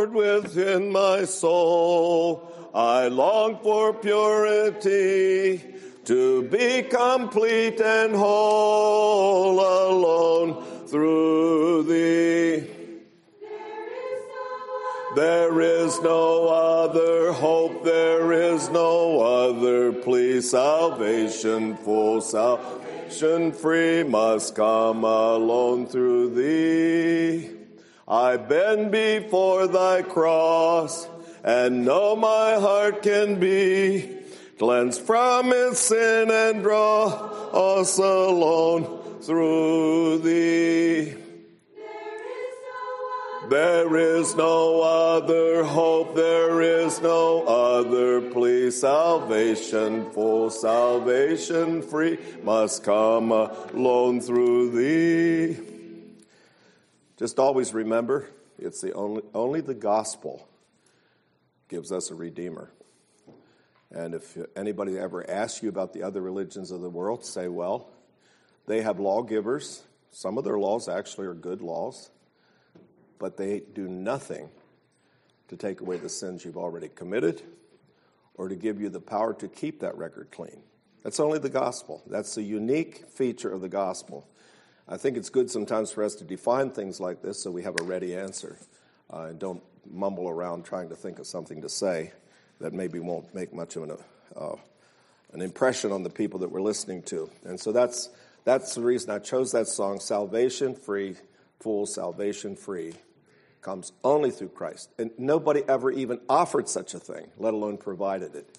Lord, within my soul. I long for purity, to be complete and whole alone through thee. There is no other hope, there is no other plea. Salvation, full salvation, free must come alone through thee. I bend before thy cross and know my heart can be cleansed from its sin and draw us alone through thee. There is no other hope, there is no other plea. Salvation, full salvation, free, must come alone through thee. Just always remember, it's the only, only the gospel gives us a redeemer. And if anybody ever asks you about the other religions of the world, say, well, they have lawgivers. Some of their laws actually are good laws but they do nothing to take away the sins you've already committed or to give you the power to keep that record clean. That's only the gospel. That's the unique feature of the gospel. I think it's good sometimes for us to define things like this so we have a ready answer uh, and don't mumble around trying to think of something to say that maybe won't make much of an, uh, an impression on the people that we're listening to. And so that's, that's the reason I chose that song, Salvation Free, Full Salvation Free comes only through Christ. And nobody ever even offered such a thing, let alone provided it.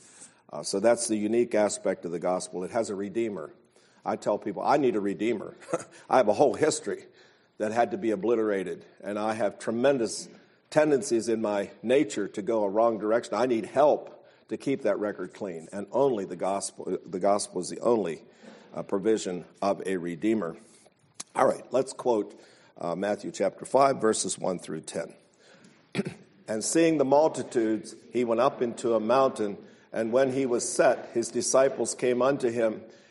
Uh, so that's the unique aspect of the gospel. It has a redeemer. I tell people, I need a redeemer. I have a whole history that had to be obliterated, and I have tremendous tendencies in my nature to go a wrong direction. I need help to keep that record clean, and only the gospel. The gospel is the only uh, provision of a redeemer. All right, let's quote uh, Matthew chapter 5, verses 1 through 10. and seeing the multitudes, he went up into a mountain, and when he was set, his disciples came unto him,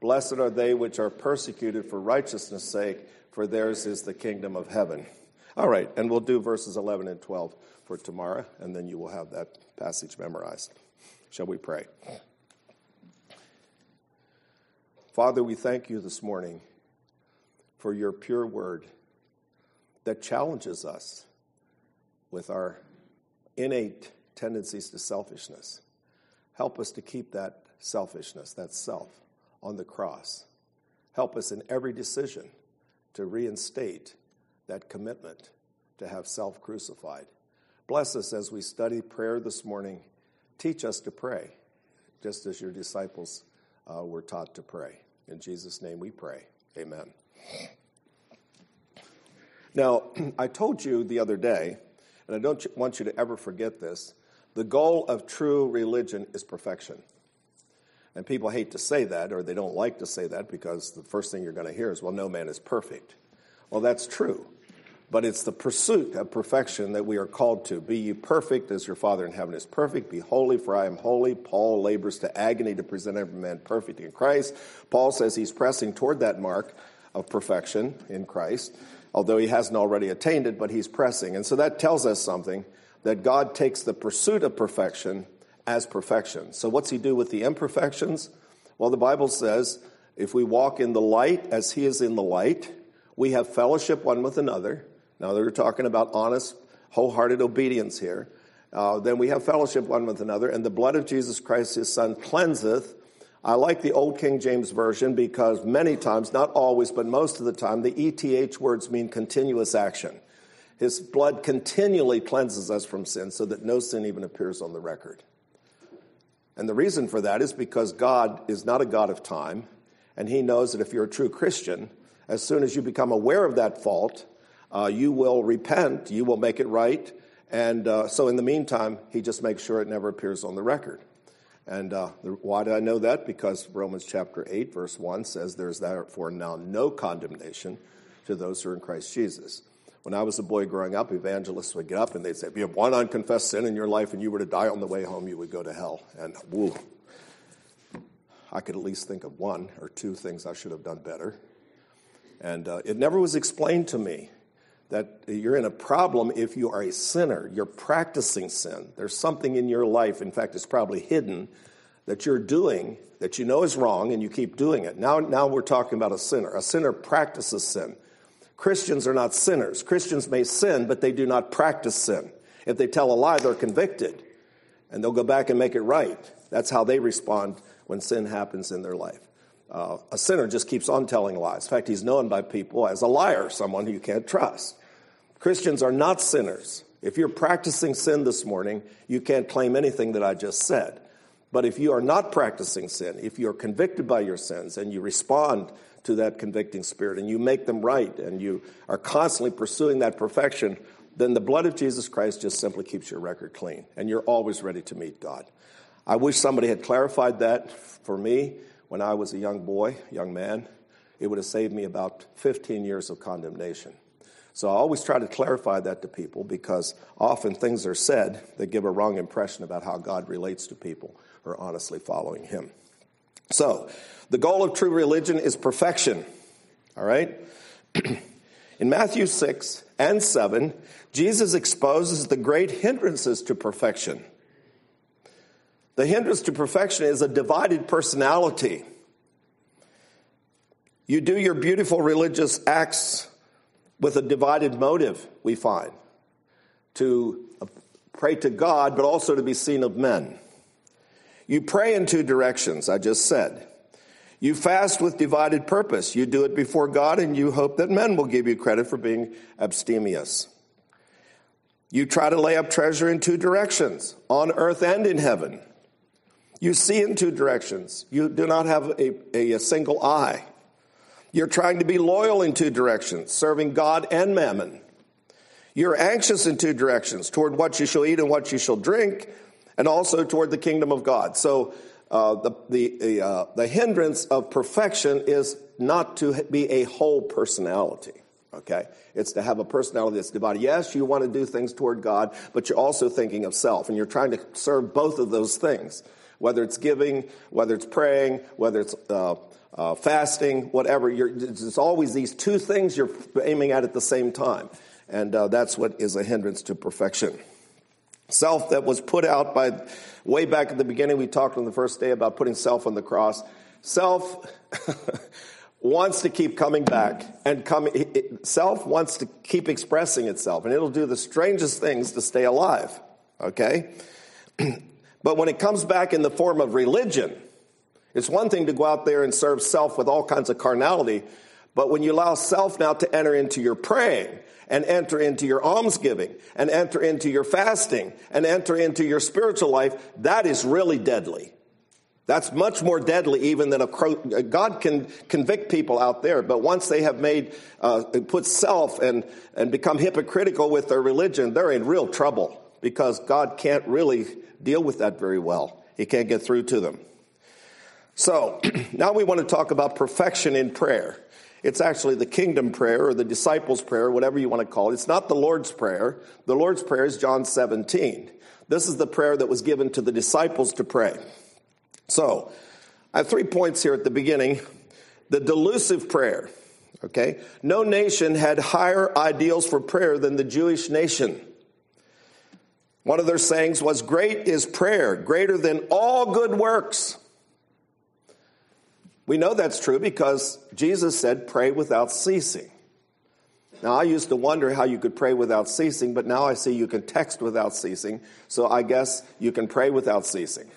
Blessed are they which are persecuted for righteousness' sake, for theirs is the kingdom of heaven. All right, and we'll do verses 11 and 12 for tomorrow, and then you will have that passage memorized. Shall we pray? Father, we thank you this morning for your pure word that challenges us with our innate tendencies to selfishness. Help us to keep that selfishness, that self, on the cross. Help us in every decision to reinstate that commitment to have self crucified. Bless us as we study prayer this morning. Teach us to pray, just as your disciples uh, were taught to pray. In Jesus' name we pray. Amen. Now, I told you the other day, and I don't want you to ever forget this the goal of true religion is perfection. And people hate to say that, or they don't like to say that, because the first thing you're going to hear is, well, no man is perfect. Well, that's true. But it's the pursuit of perfection that we are called to. Be ye perfect as your Father in heaven is perfect. Be holy, for I am holy. Paul labors to agony to present every man perfect in Christ. Paul says he's pressing toward that mark of perfection in Christ, although he hasn't already attained it, but he's pressing. And so that tells us something that God takes the pursuit of perfection as perfection. So, what's he do with the imperfections? Well, the Bible says if we walk in the light as he is in the light, we have fellowship one with another. Now, they're talking about honest, wholehearted obedience here. Uh, then we have fellowship one with another, and the blood of Jesus Christ, his Son, cleanseth I like the Old King James Version because many times, not always, but most of the time, the ETH words mean continuous action. His blood continually cleanses us from sin so that no sin even appears on the record. And the reason for that is because God is not a God of time, and He knows that if you're a true Christian, as soon as you become aware of that fault, uh, you will repent, you will make it right, And uh, so in the meantime, he just makes sure it never appears on the record. And uh, why do I know that? Because Romans chapter 8, verse 1 says, There's therefore now no condemnation to those who are in Christ Jesus. When I was a boy growing up, evangelists would get up and they'd say, If you have one unconfessed sin in your life and you were to die on the way home, you would go to hell. And woo, I could at least think of one or two things I should have done better. And uh, it never was explained to me that you're in a problem if you are a sinner. You're practicing sin. There's something in your life, in fact, it's probably hidden, that you're doing that you know is wrong and you keep doing it. Now, now we're talking about a sinner. A sinner practices sin. Christians are not sinners. Christians may sin, but they do not practice sin. If they tell a lie, they're convicted and they'll go back and make it right. That's how they respond when sin happens in their life. Uh, a sinner just keeps on telling lies. In fact, he's known by people as a liar, someone who you can't trust. Christians are not sinners. If you're practicing sin this morning, you can't claim anything that I just said. But if you are not practicing sin, if you're convicted by your sins and you respond to that convicting spirit and you make them right and you are constantly pursuing that perfection, then the blood of Jesus Christ just simply keeps your record clean and you're always ready to meet God. I wish somebody had clarified that for me when I was a young boy, young man, it would have saved me about 15 years of condemnation. So I always try to clarify that to people because often things are said that give a wrong impression about how God relates to people who are honestly following Him. So, the goal of true religion is perfection. All right? In Matthew 6 and 7, Jesus exposes the great hindrances to perfection. The hindrance to perfection is a divided personality. You do your beautiful religious acts with a divided motive, we find, to pray to God, but also to be seen of men. You pray in two directions, I just said. You fast with divided purpose. You do it before God and you hope that men will give you credit for being abstemious. You try to lay up treasure in two directions, on earth and in heaven. You see in two directions. You do not have a, a, a, single eye. You're trying to be loyal in two directions, serving God and mammon. You're anxious in two directions, toward what you shall eat and what you shall drink, and also toward the kingdom of God. So uh, the, the, uh, the hindrance of perfection is not to be a whole personality. Okay? It's to have a personality that's divided. Yes, you want to do things toward God, but you're also thinking of self, and you're trying to serve both of those things whether it's giving, whether it's praying, whether it's uh, uh, fasting, whatever. it's always these two things you're aiming at at the same time. And uh, that's what is a hindrance to perfection. Self that was put out by, way back at the beginning, we talked on the first day about putting self on the cross. Self wants to keep coming back and coming, self wants to keep expressing itself, and it'll do the strangest things to stay alive. Okay? But when it comes back in the form of religion, it's one thing to go out there and serve self with all kinds of carnality, but when you allow self now to enter into your praying, and enter into your almsgiving, and enter into your fasting, and enter into your spiritual life, that is really deadly. That's much more deadly even than a God can convict people out there, but once they have made uh, put self and and become hypocritical with their religion, they're in real trouble because God can't really deal with that very well. He can't get through to them. So now we want to talk about perfection in prayer. It's actually the kingdom prayer or the disciples' prayer, whatever you want to call it. It's not the Lord's prayer. The Lord's prayer is John 17. This is the prayer that was given to the disciples to pray. So I have three points here at the beginning. The delusive prayer. Okay. No nation had higher ideals for prayer than the Jewish nation. One of their sayings was, Great is prayer, greater than all good works. We know that's true because Jesus said, Pray without ceasing. Now, I used to wonder how you could pray without ceasing, but now I see you can text without ceasing, so I guess you can pray without ceasing.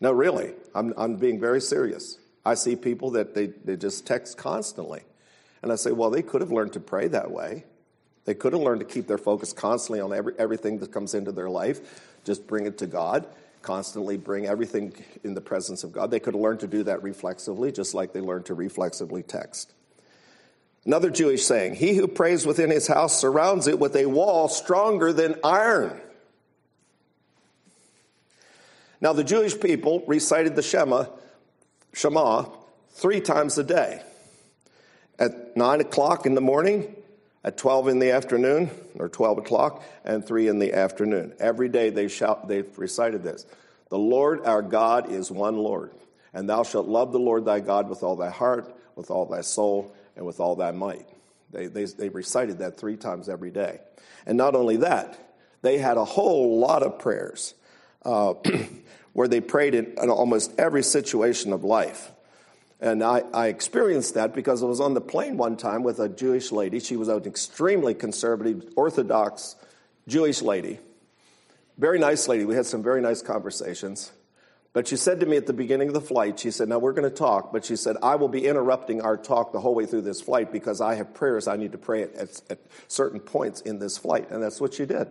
No, really, I'm, I'm being very serious. I see people that they, they just text constantly. And I say, well, they could have learned to pray that way. They could have learned to keep their focus constantly on every, everything that comes into their life, just bring it to God, constantly bring everything in the presence of God. They could learned to do that reflexively, just like they learned to reflexively text. Another Jewish saying He who prays within his house surrounds it with a wall stronger than iron. Now, the Jewish people recited the Shema, Shema three times a day at 9 o'clock in the morning, at 12 in the afternoon, or 12 o'clock, and 3 in the afternoon. Every day they shout, they've recited this The Lord our God is one Lord, and thou shalt love the Lord thy God with all thy heart, with all thy soul, and with all thy might. They, they, they recited that three times every day. And not only that, they had a whole lot of prayers. Uh, where they prayed in, in almost every situation of life. And I, I, experienced that because I was on the plane one time with a Jewish lady. She was an extremely conservative, Orthodox Jewish lady. Very nice lady. We had some very nice conversations. But she said to me at the beginning of the flight, she said, Now we're going to talk, but she said, I will be interrupting our talk the whole way through this flight because I have prayers I need to pray at, at, at certain points in this flight. And that's what she did.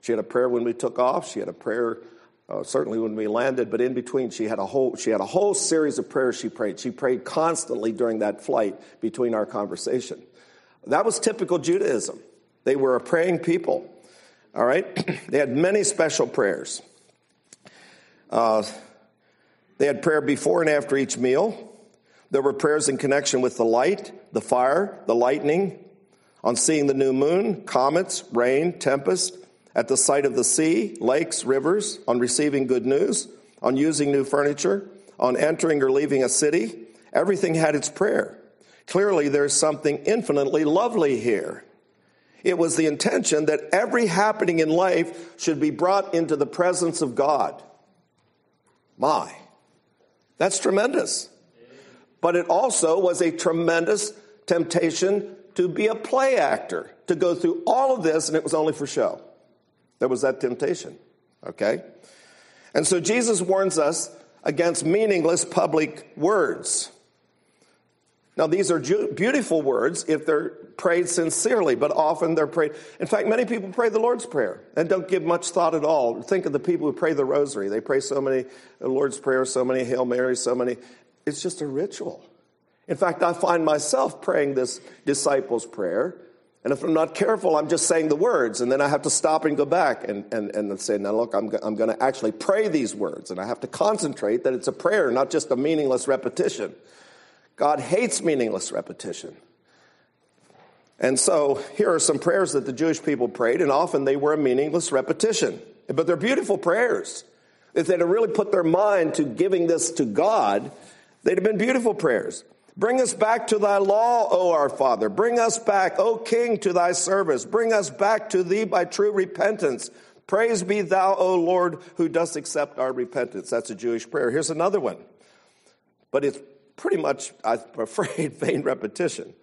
She had a prayer when we took off, she had a prayer uh, certainly when we landed, but in between, she had a whole she had a whole series of prayers she prayed. She prayed constantly during that flight between our conversation. That was typical Judaism. They were a praying people. All right, they had many special prayers. Uh, they had prayer before and after each meal. There were prayers in connection with the light, the fire, the lightning, on seeing the new moon, comets, rain, tempest, at the sight of the sea, lakes, rivers, on receiving good news, on using new furniture, on entering or leaving a city. Everything had its prayer. Clearly, there's something infinitely lovely here. It was the intention that every happening in life should be brought into the presence of God. My, that's tremendous. But it also was a tremendous temptation to be a play actor, to go through all of this, and it was only for show. There was that temptation. Okay? And so Jesus warns us against meaningless public words. Now, these are beautiful words if they're prayed sincerely, but often they're prayed. In fact, many people pray the Lord's Prayer and don't give much thought at all. Think of the people who pray the Rosary. They pray so many Lord's Prayer, so many Hail Marys, so many. It's just a ritual. In fact, I find myself praying this disciples' prayer and if I'm not careful, I'm just saying the words, and then I have to stop and go back and, and, and say, now look, I'm, I'm going to actually pray these words, and I have to concentrate that it's a prayer, not just a meaningless repetition. God hates meaningless repetition. And so here are some prayers that the Jewish people prayed, and often they were a meaningless repetition. But they're beautiful prayers. If they'd have really put their mind to giving this to God, they'd have been beautiful prayers. Bring us back to thy law, O our Father. Bring us back, O King, to thy service. Bring us back to thee by true repentance. Praise be thou, O Lord, who dost accept our repentance. That's a Jewish prayer. Here's another one, but it's pretty much, I'm afraid, vain repetition.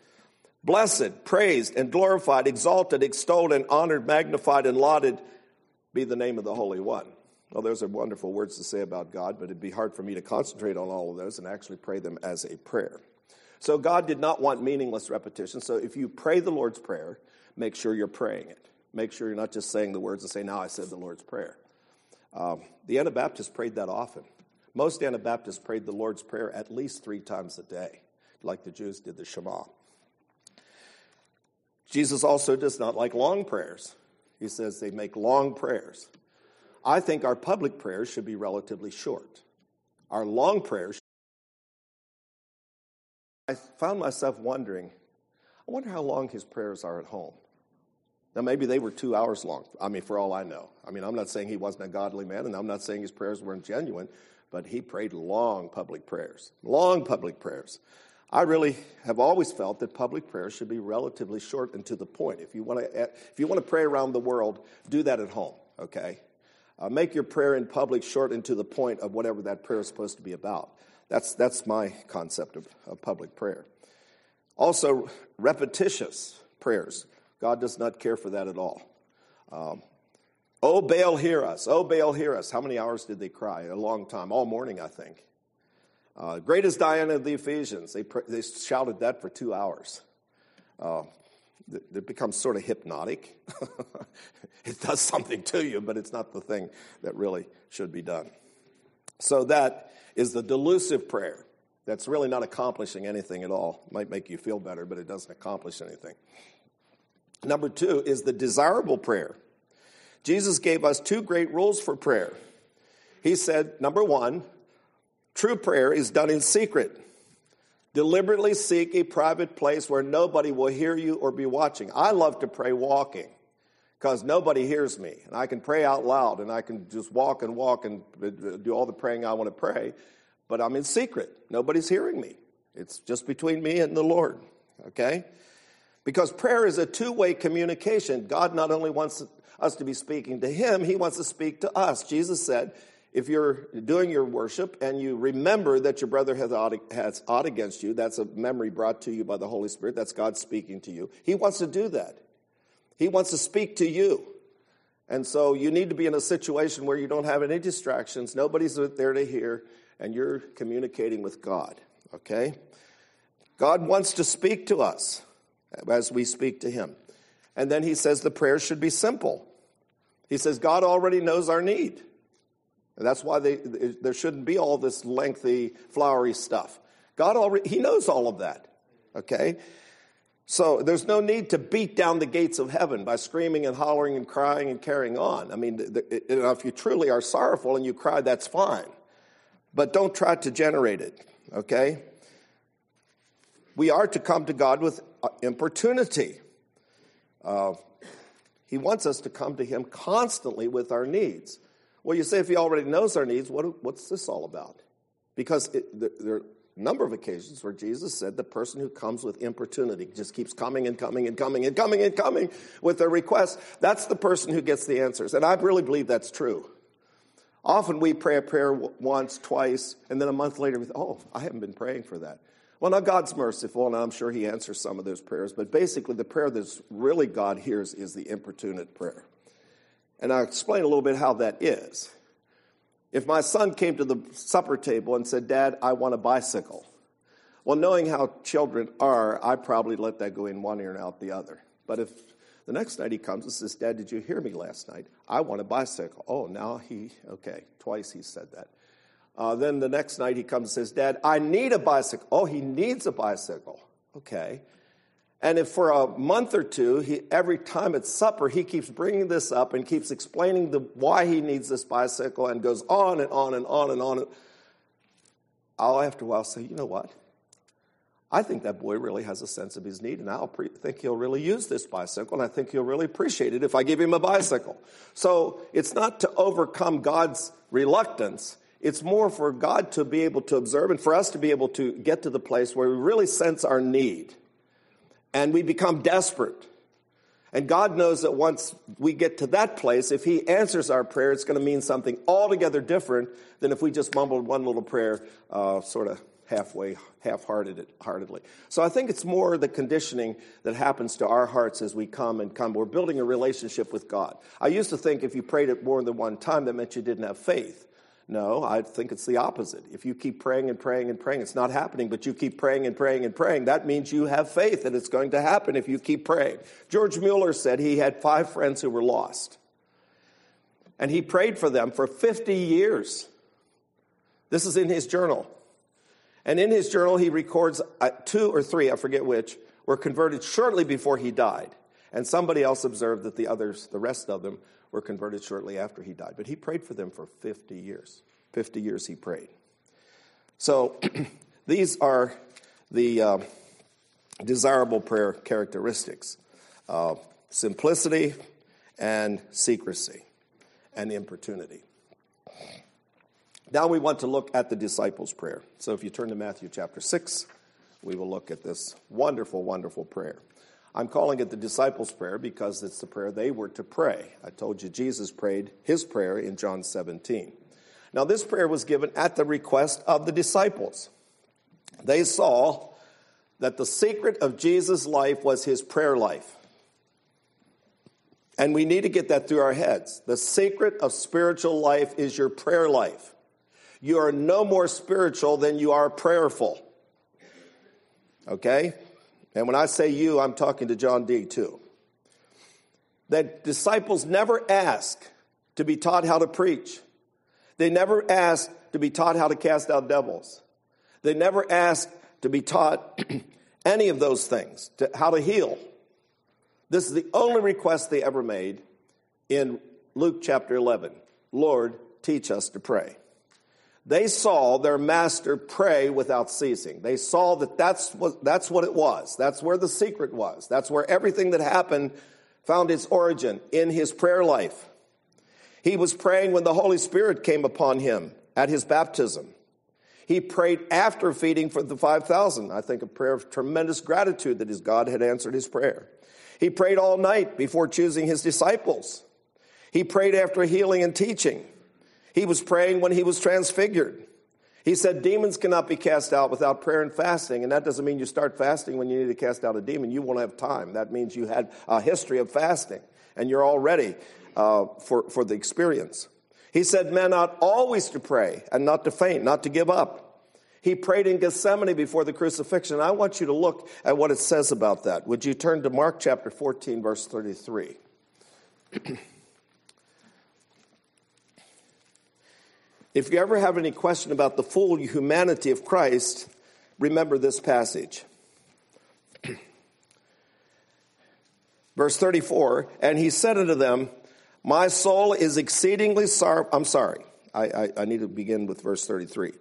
Blessed, praised, and glorified, exalted, extolled, and honored, magnified, and lauded be the name of the Holy One. Well, those are wonderful words to say about God, but it'd be hard for me to concentrate on all of those and actually pray them as a prayer. So God did not want meaningless repetition. So if you pray the Lord's Prayer, make sure you're praying it. Make sure you're not just saying the words and say, now I said the Lord's Prayer. Um, the Anabaptists prayed that often. Most Anabaptists prayed the Lord's Prayer at least three times a day, like the Jews did the Shema. Jesus also does not like long prayers. He says they make long prayers. I think our public prayers should be relatively short. Our long prayers I found myself wondering, I wonder how long his prayers are at home. Now, maybe they were two hours long. I mean, for all I know. I mean, I'm not saying he wasn't a godly man, and I'm not saying his prayers weren't genuine, but he prayed long public prayers. Long public prayers. I really have always felt that public prayers should be relatively short and to the point. If you want to, if you want to pray around the world, do that at home, okay? Uh, make your prayer in public short and to the point of whatever that prayer is supposed to be about. That's, that's my concept of, of public prayer. Also, repetitious prayers. God does not care for that at all. Um, oh, Baal, hear us. Oh, Baal, hear us. How many hours did they cry? A long time. All morning, I think. Uh, great is Diana of the Ephesians. They, they shouted that for two hours. Uh, it becomes sort of hypnotic. it does something to you, but it's not the thing that really should be done. So that is the delusive prayer. That's really not accomplishing anything at all. It might make you feel better, but it doesn't accomplish anything. Number two is the desirable prayer. Jesus gave us two great rules for prayer. He said, number one, true prayer is done in secret. Deliberately seek a private place where nobody will hear you or be watching. I love to pray walking because nobody hears me. And I can pray out loud and I can just walk and walk and uh, do all the praying I want to pray, but I'm in secret. Nobody's hearing me. It's just between me and the Lord, okay? Because prayer is a two way communication. God not only wants us to be speaking to Him, He wants to speak to us. Jesus said, if you're doing your worship and you remember that your brother has ought, has ought against you, that's a memory brought to you by the Holy Spirit. That's God speaking to you. He wants to do that. He wants to speak to you. And so you need to be in a situation where you don't have any distractions, nobody's there to hear, and you're communicating with God. Okay? God wants to speak to us as we speak to Him. And then He says the prayer should be simple. He says God already knows our need. And that's why they, there shouldn't be all this lengthy, flowery stuff. God already, He knows all of that. Okay? So there's no need to beat down the gates of heaven by screaming and hollering and crying and carrying on. I mean, if you truly are sorrowful and you cry, that's fine. But don't try to generate it, okay? We are to come to God with uh, importunity. Uh, he wants us to come to Him constantly with our needs. Well, you say if he already knows our needs, what, what's this all about? Because it, number of occasions where Jesus said the person who comes with importunity just keeps coming and coming and coming and coming and coming with their requests. That's the person who gets the answers. And I really believe that's true. Often we pray a prayer once, twice, and then a month later, we oh, I haven't been praying for that. Well, now God's merciful, and I'm sure He answers some of those prayers, but basically the prayer that's really God hears is the importunate prayer. And I'll explain a little bit how that is. If my son came to the supper table and said, Dad, I want a bicycle. Well, knowing how children are, I probably let that go in one ear and out the other. But if the next night he comes and says, Dad, did you hear me last night? I want a bicycle. Oh, now he, okay, twice he said that. Uh, then the next night he comes and says, Dad, I need a bicycle. Oh, he needs a bicycle. Okay. And if for a month or two, he, every time at supper, he keeps bringing this up and keeps explaining the, why he needs this bicycle and goes on and on and on and on. I'll after a while say, you know what? I think that boy really has a sense of his need, and I pre- think he'll really use this bicycle, and I think he'll really appreciate it if I give him a bicycle. So it's not to overcome God's reluctance, it's more for God to be able to observe and for us to be able to get to the place where we really sense our need and we become desperate. And God knows that once we get to that place, if He answers our prayer, it's going to mean something altogether different than if we just mumbled one little prayer, uh, sort of halfway, half-heartedly. So I think it's more the conditioning that happens to our hearts as we come and come. We're building a relationship with God. I used to think if you prayed it more than one time, that meant you didn't have faith. No, I think it's the opposite. If you keep praying and praying and praying, it's not happening, but you keep praying and praying and praying, that means you have faith that it's going to happen if you keep praying. George Mueller said he had five friends who were lost. And he prayed for them for 50 years. This is in his journal. And in his journal, he records uh, two or three, I forget which, were converted shortly before he died. And somebody else observed that the others, the rest of them, were converted shortly after he died. But he prayed for them for 50 years. 50 years he prayed. So these are the uh, desirable prayer characteristics uh, simplicity and secrecy and importunity. Now we want to look at the disciples' prayer. So if you turn to Matthew chapter 6, we will look at this wonderful, wonderful prayer. I'm calling it the disciples' prayer because it's the prayer they were to pray. I told you Jesus prayed his prayer in John 17. Now, this prayer was given at the request of the disciples. They saw that the secret of Jesus' life was his prayer life. And we need to get that through our heads. The secret of spiritual life is your prayer life. You are no more spiritual than you are prayerful. Okay? And when I say you, I'm talking to John D. too. That disciples never ask to be taught how to preach. They never ask to be taught how to cast out devils. They never ask to be taught any of those things, to, how to heal. This is the only request they ever made in Luke chapter 11. Lord, teach us to pray. They saw their master pray without ceasing. They saw that that's what, that's what it was. That's where the secret was. That's where everything that happened found its origin in his prayer life. He was praying when the Holy Spirit came upon him at his baptism. He prayed after feeding for the 5,000. I think a prayer of tremendous gratitude that his God had answered his prayer. He prayed all night before choosing his disciples. He prayed after healing and teaching. He was praying when he was transfigured. He said demons cannot be cast out without prayer and fasting. And that doesn't mean you start fasting when you need to cast out a demon. You won't have time. That means you had a history of fasting and you're all ready uh, for, for the experience. He said, Men ought always to pray and not to faint, not to give up. He prayed in Gethsemane before the crucifixion. I want you to look at what it says about that. Would you turn to Mark chapter 14, verse 33? If you ever have any question about the full humanity of Christ, remember this passage. Verse 34 And he said unto them, My soul is exceedingly sorrow. I'm sorry, I, I, I need to begin with verse 33.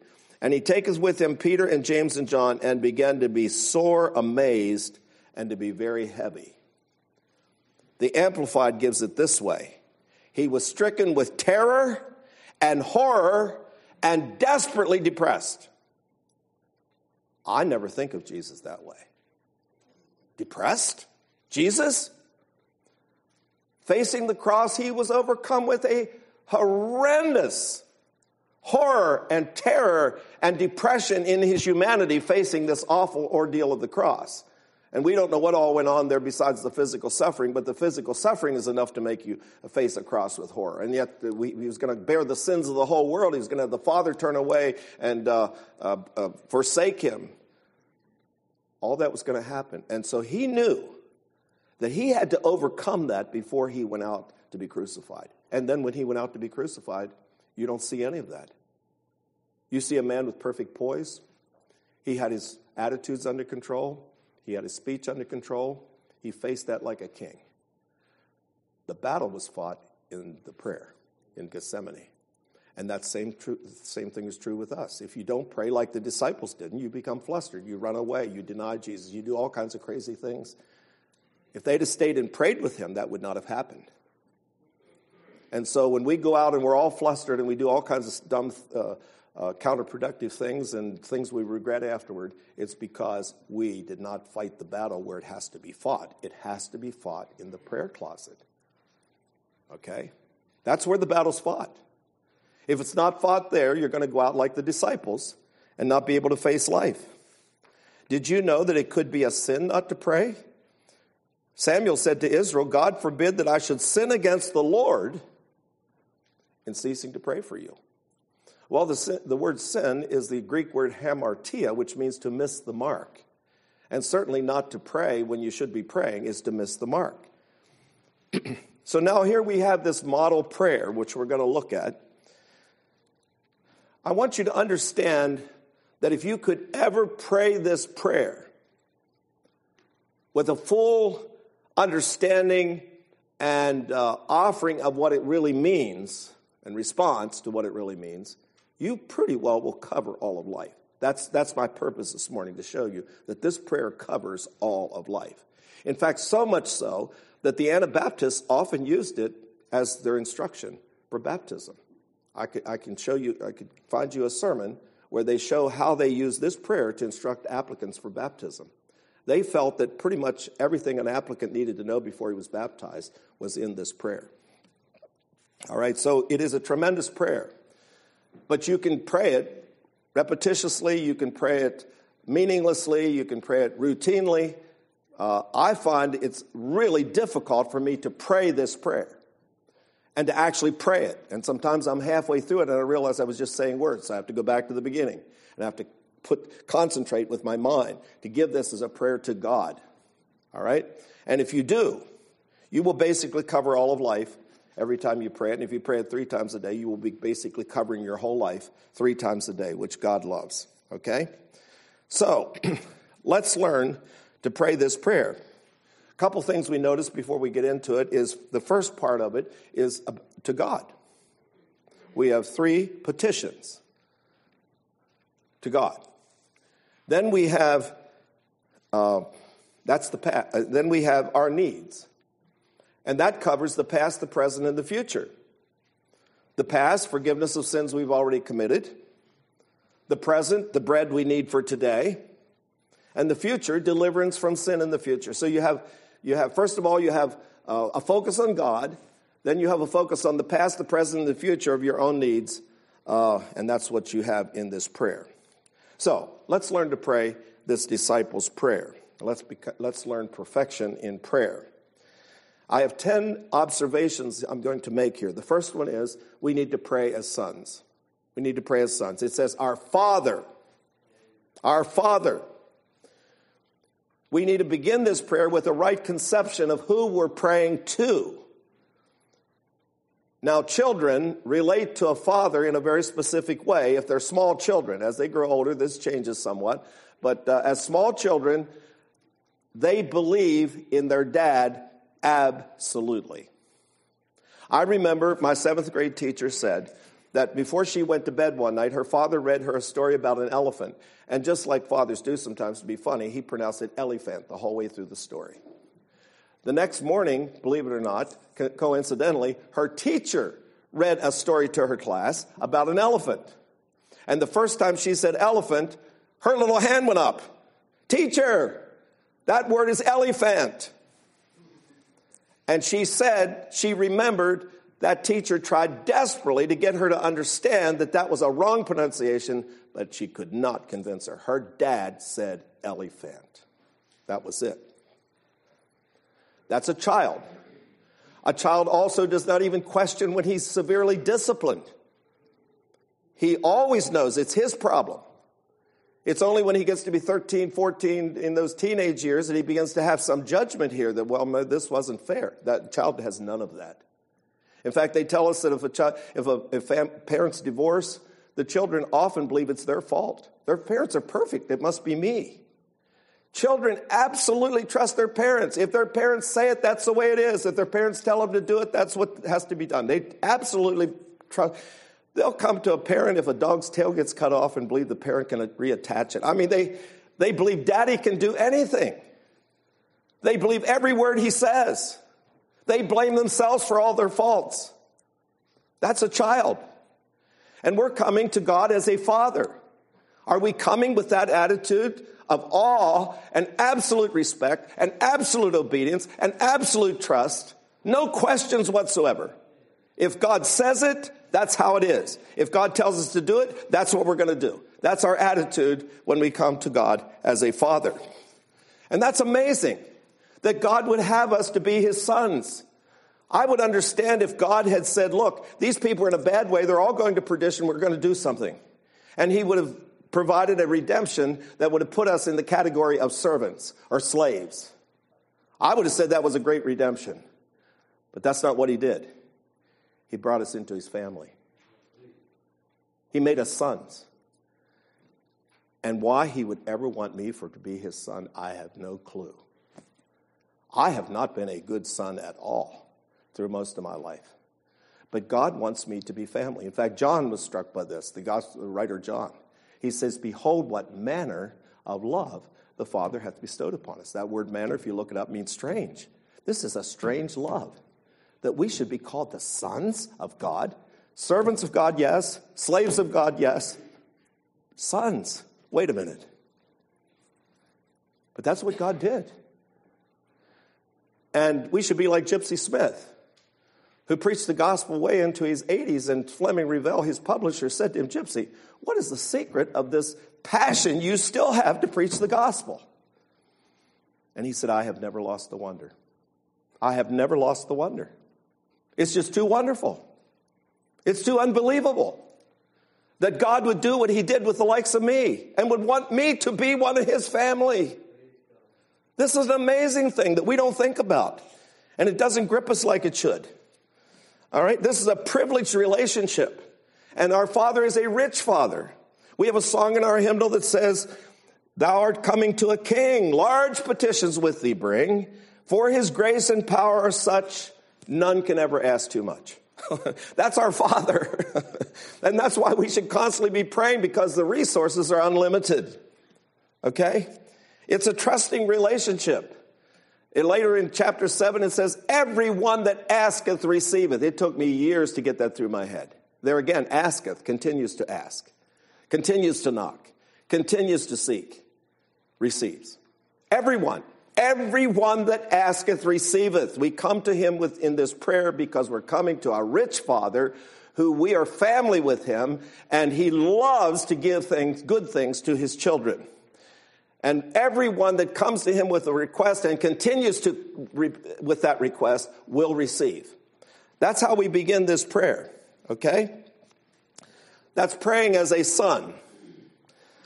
And he taketh with him Peter and James and John and began to be sore amazed and to be very heavy. The Amplified gives it this way He was stricken with terror and horror and desperately depressed. I never think of Jesus that way. Depressed? Jesus? Facing the cross, he was overcome with a horrendous horror and terror and depression in his humanity facing this awful ordeal of the cross. And we don't know what all went on there besides the physical suffering, but the physical suffering is enough to make you face a cross with horror. And yet, we, he was going to bear the sins of the whole world. He was going to have the Father turn away and uh, uh, uh, forsake him. All that was going to happen. And so he knew that he had to overcome that before he went out to be crucified. And then when he went out to be crucified, you don't see any of that. You see a man with perfect poise. He had his attitudes under control. He had his speech under control. He faced that like a king. The battle was fought in the prayer in Gethsemane. And that same, true, same thing is true with us. If you don't pray like the disciples did, you become flustered, you run away, you deny Jesus, you do all kinds of crazy things. If they'd have stayed and prayed with him, that would not have happened. And so when we go out and we're all flustered and we do all kinds of dumb uh, uh, counterproductive things and things we regret afterward, it's because we did not fight the battle where it has to be fought. It has to be fought in the prayer closet. Okay? That's where the battle's fought. If it's not fought there, you're going to go out like the disciples and not be able to face life. Did you know that it could be a sin not to pray? Samuel said to Israel, God forbid that I should sin against the Lord in ceasing to pray for you. Well, the, the word sin is the Greek word hamartia, which means to miss the mark. And certainly not to pray when you should be praying is to miss the mark. so now here we have this model prayer, which we're going to look at. I want you to understand that if you could ever pray this prayer with a full understanding and uh, offering of what it really means and response to what it really means, you pretty well will cover all of life. That's, that's my purpose this morning to show you that this prayer covers all of life. In fact, so much so that the Anabaptists often used it as their instruction for baptism. I, could, I can show you, I could find you a sermon where they show how they use this prayer to instruct applicants for baptism. They felt that pretty much everything an applicant needed to know before he was baptized was in this prayer. All right, so it is a tremendous prayer. But you can pray it repetitiously, you can pray it meaninglessly, you can pray it routinely. Uh, I find it's really difficult for me to pray this prayer and to actually pray it. And sometimes I'm halfway through it and I realize I was just saying words. So I have to go back to the beginning and I have to put concentrate with my mind to give this as a prayer to God. All right? And if you do, you will basically cover all of life every time you pray it. And if you pray it three times a day, you will be basically covering your whole life three times a day, which God loves. Okay? So let's learn to pray this prayer. A couple things we notice before we get into it is the first part of it is to God. We have three petitions to God. Then we have uh, that's the past. Uh, then we have our needs, and that covers the past, the present, and the future. The past, forgiveness of sins we've already committed. The present, the bread we need for today. And the future, deliverance from sin in the future. So you have, you have first of all, you have uh, a focus on God. Then you have a focus on the past, the present, and the future of your own needs. Uh, and that's what you have in this prayer. So let's learn to pray this disciples' prayer. Let's, let's learn perfection in prayer. I have 10 observations I'm going to make here. The first one is we need to pray as sons. We need to pray as sons. It says, Our Father, our Father. We need to begin this prayer with a right conception of who we're praying to. Now, children relate to a father in a very specific way if they're small children. As they grow older, this changes somewhat. But uh, as small children, they believe in their dad absolutely. I remember my seventh grade teacher said that before she went to bed one night, her father read her a story about an elephant. And just like fathers do sometimes to be funny, he pronounced it elephant the whole way through the story. The next morning, believe it or not, coincidentally, her teacher read a story to her class about an elephant. And the first time she said elephant, her little hand went up. Teacher, that word is elephant. And she said she remembered that teacher tried desperately to get her to understand that that was a wrong pronunciation, but she could not convince her. Her dad said elephant. That was it. That's a child. A child also does not even question when he's severely disciplined. He always knows it's his problem. It's only when he gets to be 13, 14 in those teenage years that he begins to have some judgment here that, well, this wasn't fair. That child has none of that. In fact, they tell us that if a child, if, a, if parents divorce, the children often believe it's their fault. Their parents are perfect. It must be me. Children absolutely trust their parents. If their parents say it, that's the way it is. If their parents tell them to do it, that's what has to be done. They absolutely trust. They'll come to a parent if a dog's tail gets cut off and believe the parent can reattach it. I mean, they, they believe daddy can do anything. They believe every word he says. They blame themselves for all their faults. That's a child. And we're coming to God as a father. Are we coming with that attitude of awe and absolute respect and absolute obedience and absolute trust? No questions whatsoever. If God says it, that's how it is. If God tells us to do it, that's what we're going to do. That's our attitude when we come to God as a father. And that's amazing that God would have us to be his sons. I would understand if God had said, look, these people are in a bad way. They're all going to perdition. We're going to do something. And he would have provided a redemption that would have put us in the category of servants or slaves. I would have said that was a great redemption. But that's not what he did. He brought us into his family. He made us sons. And why he would ever want me for to be his son, I have no clue. I have not been a good son at all through most of my life. But God wants me to be family. In fact, John was struck by this, the gospel writer John. He says, Behold, what manner of love the Father hath bestowed upon us. That word manner, if you look it up, means strange. This is a strange love that we should be called the sons of God. Servants of God, yes. Slaves of God, yes. Sons. Wait a minute. But that's what God did. And we should be like Gypsy Smith, who preached the gospel way into his 80s. And Fleming Revell, his publisher, said to him, Gypsy, what is the secret of this passion you still have to preach the gospel? And he said, I have never lost the wonder. I have never lost the wonder. It's just too wonderful. It's too unbelievable that God would do what he did with the likes of me and would want me to be one of his family. This is an amazing thing that we don't think about, and it doesn't grip us like it should. All right? This is a privileged relationship, and our Father is a rich Father. We have a song in our hymnal that says, Thou art coming to a king, large petitions with thee bring, for his grace and power are such, none can ever ask too much. that's our Father. and that's why we should constantly be praying because the resources are unlimited. Okay? It's a trusting relationship. And later in chapter 7, it says, Everyone that asketh receiveth. It took me years to get that through my head. There again, asketh, continues to ask, continues to knock, continues to seek, receives. Everyone. Everyone that asketh receiveth. We come to him in this prayer because we're coming to our rich Father who we are family with him and he loves to give things, good things to his children. And everyone that comes to him with a request and continues to re- with that request will receive. That's how we begin this prayer, okay? That's praying as a son.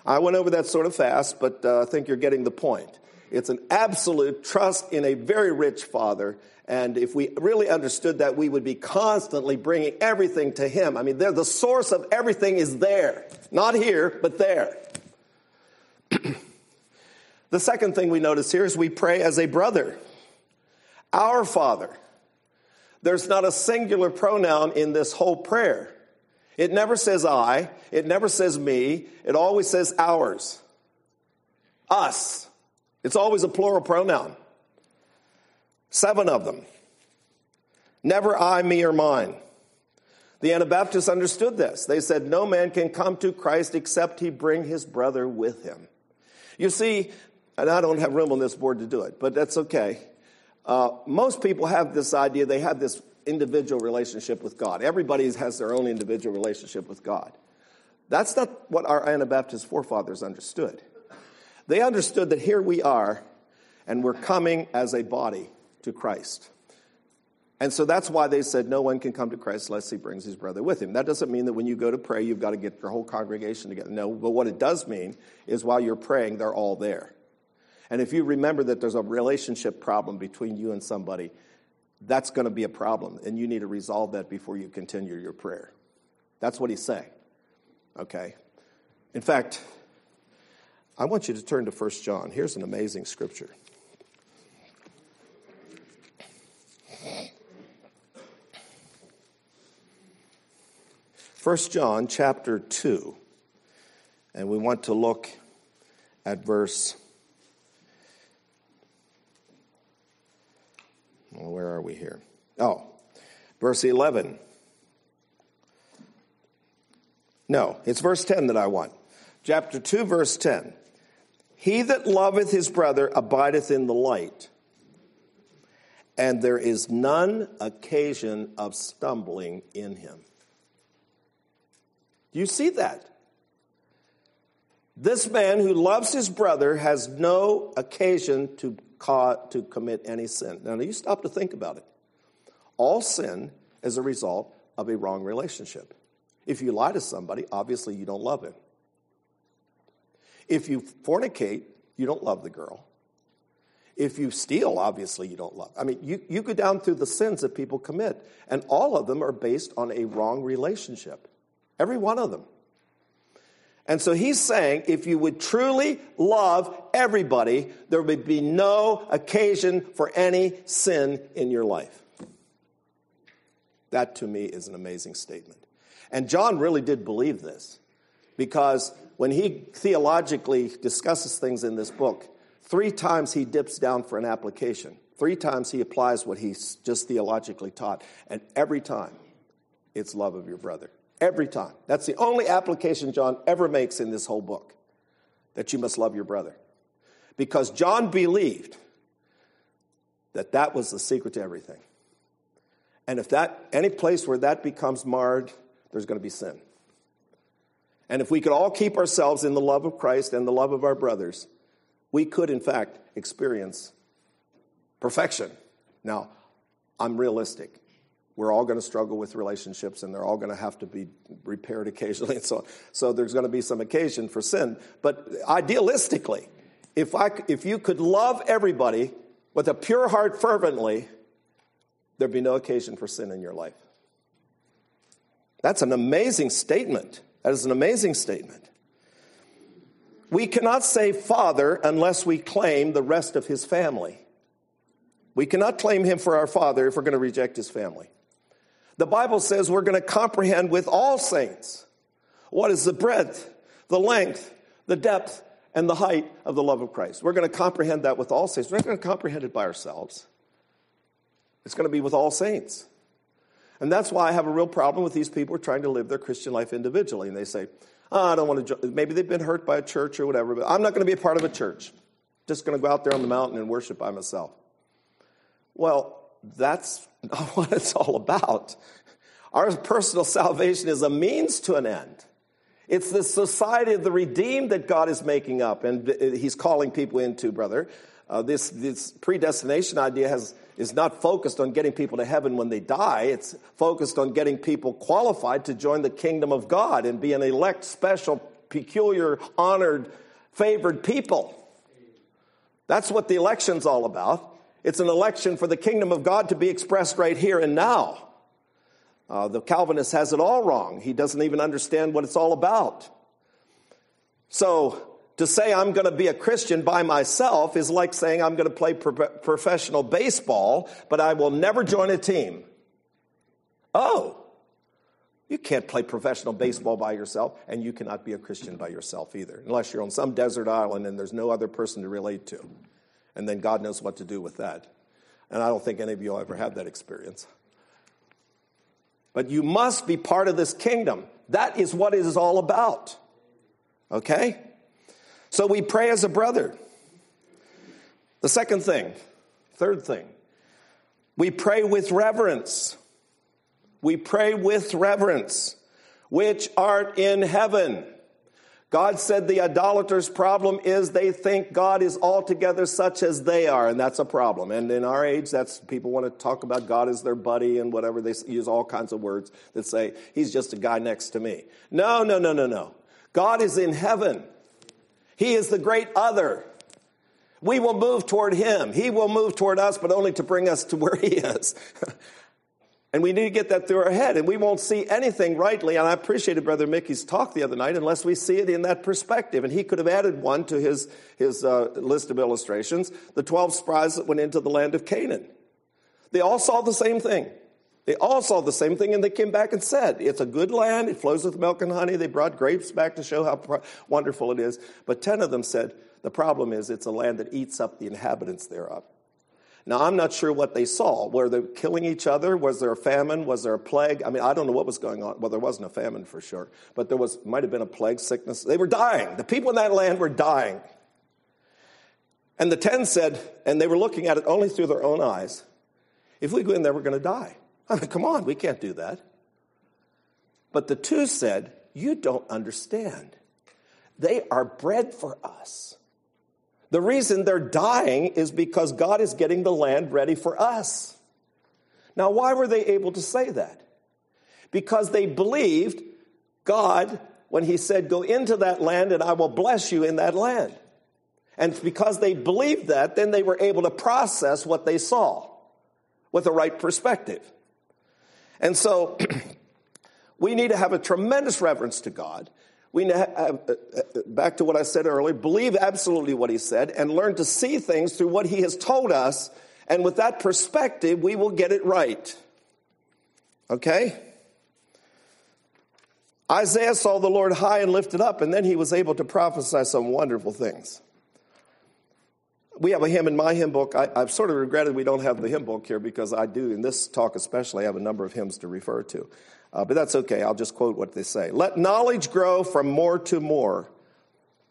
I went over that sort of fast, but uh, I think you're getting the point. It's an absolute trust in a very rich Father. And if we really understood that, we would be constantly bringing everything to Him. I mean, the source of everything is there. Not here, but there. the second thing we notice here is we pray as a brother. Our Father. There's not a singular pronoun in this whole prayer. It never says I, it never says me, it always says ours. Us. It's always a plural pronoun. Seven of them. Never I, me, or mine. The Anabaptists understood this. They said, No man can come to Christ except he bring his brother with him. You see, and I don't have room on this board to do it, but that's okay. Uh, most people have this idea, they have this individual relationship with God. Everybody has their own individual relationship with God. That's not what our Anabaptist forefathers understood. They understood that here we are, and we're coming as a body to Christ. And so that's why they said no one can come to Christ unless he brings his brother with him. That doesn't mean that when you go to pray, you've got to get your whole congregation together. No, but what it does mean is while you're praying, they're all there. And if you remember that there's a relationship problem between you and somebody, that's going to be a problem. And you need to resolve that before you continue your prayer. That's what he's saying. Okay? In fact, I want you to turn to 1 John. Here's an amazing scripture. First John chapter 2. And we want to look at verse well, where are we here? Oh, verse 11. No, it's verse 10 that I want. Chapter 2, verse 10. He that loveth his brother abideth in the light, and there is none occasion of stumbling in him. Do you see that? This man who loves his brother has no occasion to, to commit any sin. Now, you stop to think about it. All sin is a result of a wrong relationship. If you lie to somebody, obviously you don't love him. If you fornicate, you don't love the girl. If you steal, obviously you don't love. I mean, you, you go down through the sins that people commit, and all of them are based on a wrong relationship. Every one of them. And so he's saying if you would truly love everybody, there would be no occasion for any sin in your life. That to me is an amazing statement. And John really did believe this because when he theologically discusses things in this book, three times he dips down for an application. Three times he applies what he's just theologically taught. And every time, it's love of your brother. Every time. That's the only application John ever makes in this whole book that you must love your brother. Because John believed that that was the secret to everything. And if that, any place where that becomes marred, there's going to be sin. And if we could all keep ourselves in the love of Christ and the love of our brothers, we could, in fact, experience perfection. Now, I'm realistic. We're all going to struggle with relationships and they're all going to have to be repaired occasionally. And so, on. so there's going to be some occasion for sin. But idealistically, if, I, if you could love everybody with a pure heart fervently, there'd be no occasion for sin in your life. That's an amazing statement. That is an amazing statement. We cannot say Father unless we claim the rest of his family. We cannot claim him for our Father if we're going to reject his family. The Bible says we're going to comprehend with all saints what is the breadth, the length, the depth, and the height of the love of Christ. We're going to comprehend that with all saints. We're not going to comprehend it by ourselves. It's going to be with all saints. And that's why I have a real problem with these people trying to live their Christian life individually. And they say, oh, I don't want to, maybe they've been hurt by a church or whatever, but I'm not going to be a part of a church. I'm Just going to go out there on the mountain and worship by myself. Well, that's not what it's all about. Our personal salvation is a means to an end. It's the society of the redeemed that God is making up, and He's calling people into, brother. Uh, this, this predestination idea has, is not focused on getting people to heaven when they die. It's focused on getting people qualified to join the kingdom of God and be an elect, special, peculiar, honored, favored people. That's what the election's all about. It's an election for the kingdom of God to be expressed right here and now. Uh, the Calvinist has it all wrong. He doesn't even understand what it's all about. So, to say I'm going to be a Christian by myself is like saying I'm going to play pro- professional baseball, but I will never join a team. Oh, you can't play professional baseball by yourself, and you cannot be a Christian by yourself either, unless you're on some desert island and there's no other person to relate to. And then God knows what to do with that. And I don't think any of you will ever have that experience. But you must be part of this kingdom. That is what it is all about. Okay? So we pray as a brother. The second thing, third thing, we pray with reverence. We pray with reverence, which art in heaven. God said the idolater's problem is they think God is altogether such as they are, and that's a problem. And in our age, that's people want to talk about God as their buddy and whatever. They use all kinds of words that say, He's just a guy next to me. No, no, no, no, no. God is in heaven. He is the great other. We will move toward Him. He will move toward us, but only to bring us to where He is. And we need to get that through our head, and we won't see anything rightly. And I appreciated Brother Mickey's talk the other night unless we see it in that perspective. And he could have added one to his, his uh, list of illustrations the 12 spies that went into the land of Canaan. They all saw the same thing. They all saw the same thing, and they came back and said, It's a good land, it flows with milk and honey. They brought grapes back to show how wonderful it is. But 10 of them said, The problem is it's a land that eats up the inhabitants thereof. Now, I'm not sure what they saw. Were they killing each other? Was there a famine? Was there a plague? I mean, I don't know what was going on. Well, there wasn't a famine for sure, but there was, might have been a plague, sickness. They were dying. The people in that land were dying. And the ten said, and they were looking at it only through their own eyes, if we go in there, we're going to die. I mean, come on, we can't do that. But the two said, You don't understand. They are bread for us. The reason they're dying is because God is getting the land ready for us. Now, why were they able to say that? Because they believed God when He said, Go into that land and I will bless you in that land. And because they believed that, then they were able to process what they saw with the right perspective. And so we need to have a tremendous reverence to God we have, uh, uh, back to what I said earlier, believe absolutely what he said and learn to see things through what he has told us. And with that perspective, we will get it right. Okay? Isaiah saw the Lord high and lifted up, and then he was able to prophesy some wonderful things. We have a hymn in my hymn book. I, have sort of regretted we don't have the hymn book here because I do, in this talk especially, have a number of hymns to refer to. Uh, but that's okay. I'll just quote what they say. Let knowledge grow from more to more.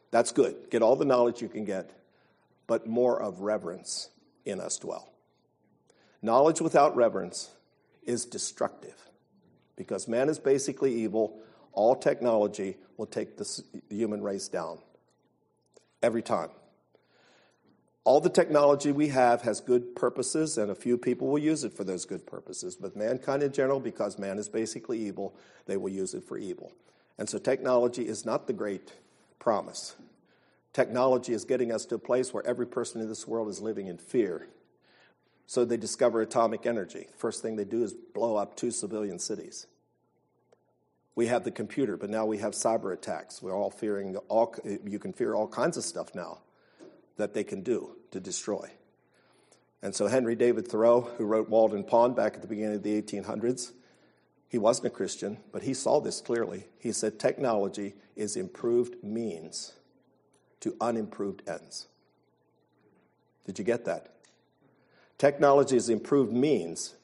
That's good. Get all the knowledge you can get, but more of reverence in us dwell. Knowledge without reverence is destructive because man is basically evil. All technology will take the human race down every time. All the technology we have has good purposes, and a few people will use it for those good purposes. But mankind in general, because man is basically evil, they will use it for evil. And so technology is not the great promise. Technology is getting us to a place where every person in this world is living in fear. So they discover atomic energy. First thing they do is blow up two civilian cities We have the computer, but now we have cyber attacks. We're all fearing all, you can fear all kinds of stuff now that they can do to destroy. And so Henry David Thoreau, who wrote Walden Pond back at the beginning of the 1800s, he wasn't a Christian, but he saw this clearly. He said technology is improved means to unimproved ends. Did you get that? Technology is improved means,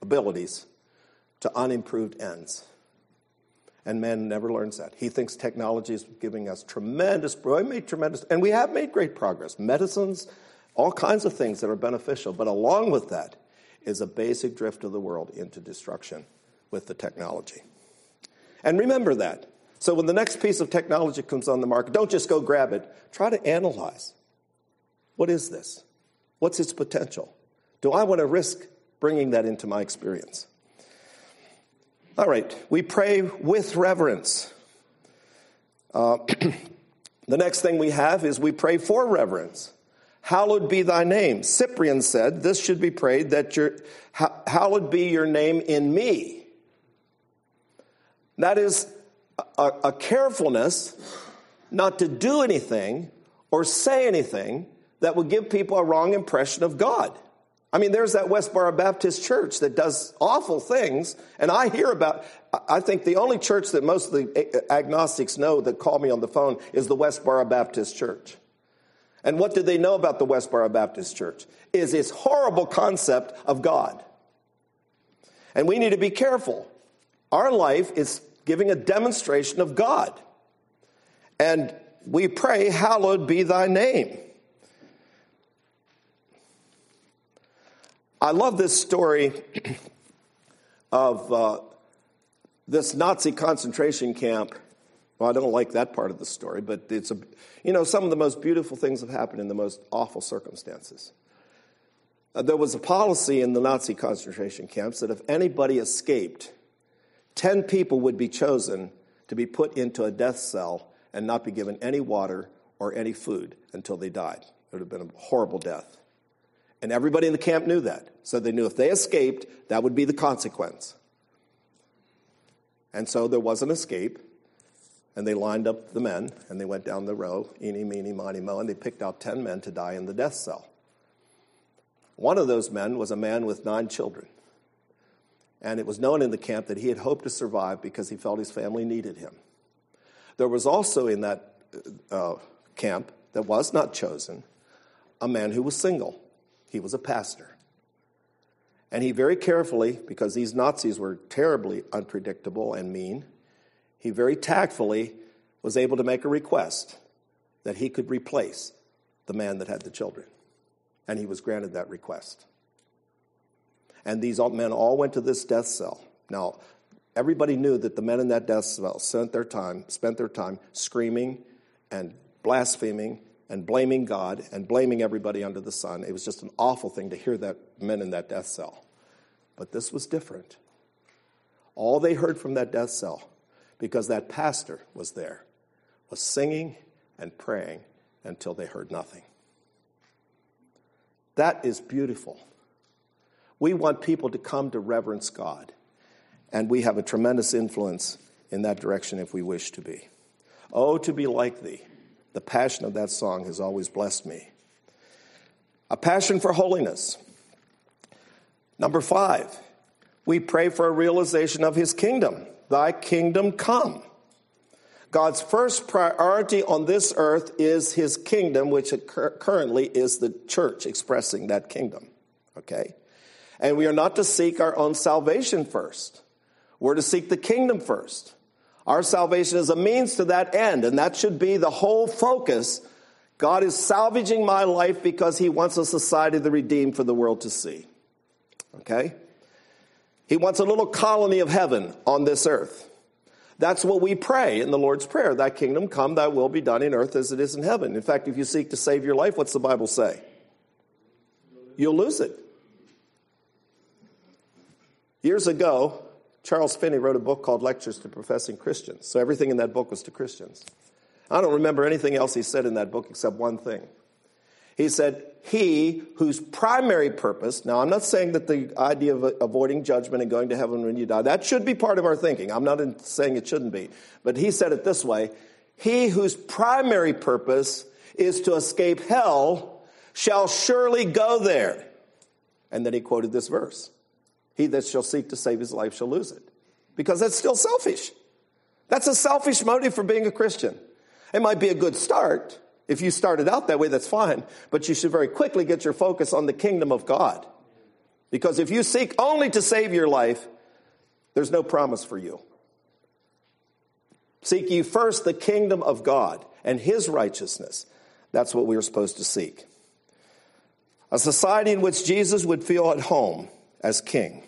abilities, to unimproved ends. And man never learns that. He thinks technology is giving us tremendous, we made tremendous, and we have made great progress. Medicines, all kinds of things that are beneficial. But along with that is a basic drift of the world into destruction with the technology. And remember that. So when the next piece of technology comes on the market, don't just go grab it. Try to analyze. What is this? What's its potential? Do I want to risk bringing that into my experience? All right, we pray with reverence. Uh, the next thing we have is we pray for reverence. Hallowed be thy name. Cyprian said, This should be prayed that your, hallowed be your name in me. That is a, a carefulness not to do anything or say anything that would give people a wrong impression of God. I mean, there's that Westboro Baptist church that does awful things, and I hear about, I think the only church that most of the agnostics know that call me on the phone is the Westboro Baptist church. And what do they know about the Westboro Baptist church? Is its horrible concept of God. And we need to be careful. Our life is giving a demonstration of God. And we pray, Hallowed be thy name. I love this story of uh, this Nazi concentration camp. Well, I don't like that part of the story, but it's a, you know, some of the most beautiful things have happened in the most awful circumstances. Uh, there was a policy in the Nazi concentration camps that if anybody escaped, 10 people would be chosen to be put into a death cell and not be given any water or any food until they died. It would have been a horrible death. And everybody in the camp knew that. So they knew if they escaped, that would be the consequence. And so there was an escape. And they lined up the men and they went down the row, eeny, meeny, miny, mo, and they picked out 10 men to die in the death cell. One of those men was a man with nine children. And it was known in the camp that he had hoped to survive because he felt his family needed him. There was also in that uh, camp that was not chosen a man who was single. He was a pastor. And he very carefully, because these Nazis were terribly unpredictable and mean, he very tactfully was able to make a request that he could replace the man that had the children. And he was granted that request. And these men all went to this death cell. Now, everybody knew that the men in that death cell spent their time, spent their time screaming and blaspheming and blaming God and blaming everybody under the sun. It was just an awful thing to hear that men in that death cell. But this was different. All they heard from that death cell, because that pastor was there, was singing and praying until they heard nothing. That is beautiful. We want people to come to reverence God, and we have a tremendous influence in that direction if we wish to be. Oh, to be like thee the passion of that song has always blessed me. A passion for holiness. Number five, we pray for a realization of his kingdom. Thy kingdom come. God's first priority on this earth is his kingdom, which currently is the church expressing that kingdom. Okay? And we are not to seek our own salvation first. We're to seek the kingdom first. Our salvation is a means to that end, and that should be the whole focus. God is salvaging my life because He wants a society of the redeemed for the world to see. Okay? He wants a little colony of heaven on this earth. That's what we pray in the Lord's Prayer. Thy kingdom come, thy will be done in earth as it is in heaven. In fact, if you seek to save your life, what's the Bible say? You'll lose it. Years ago, Charles Finney wrote a book called Lectures to Professing Christians. So everything in that book was to Christians. I don't remember anything else he said in that book except one thing. He said, He whose primary purpose, now I'm not saying that the idea of avoiding judgment and going to heaven when you die, that should be part of our thinking. I'm not saying it shouldn't be. But he said it this way He whose primary purpose is to escape hell shall surely go there. And then he quoted this verse He that shall seek to save his life shall lose it. Because that's still selfish. That's a selfish motive for being a Christian. It might be a good start. If you started out that way, that's fine. But you should very quickly get your focus on the kingdom of God. Because if you seek only to save your life, there's no promise for you. Seek ye first the kingdom of God and his righteousness. That's what we are supposed to seek. A society in which Jesus would feel at home as king.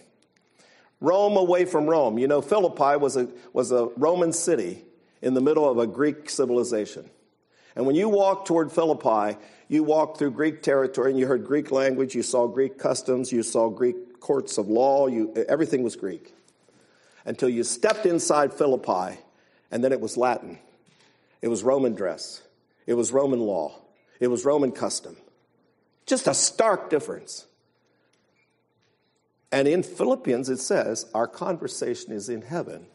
Rome away from Rome. You know, Philippi was a, was a Roman city in the middle of a Greek civilization. And when you walked toward Philippi, you walked through Greek territory and you heard Greek language, you saw Greek customs, you saw Greek courts of law, you, everything was Greek. Until you stepped inside Philippi, and then it was Latin. It was Roman dress. It was Roman law. It was Roman custom. Just a stark difference. And in Philippians, it says, Our conversation is in heaven.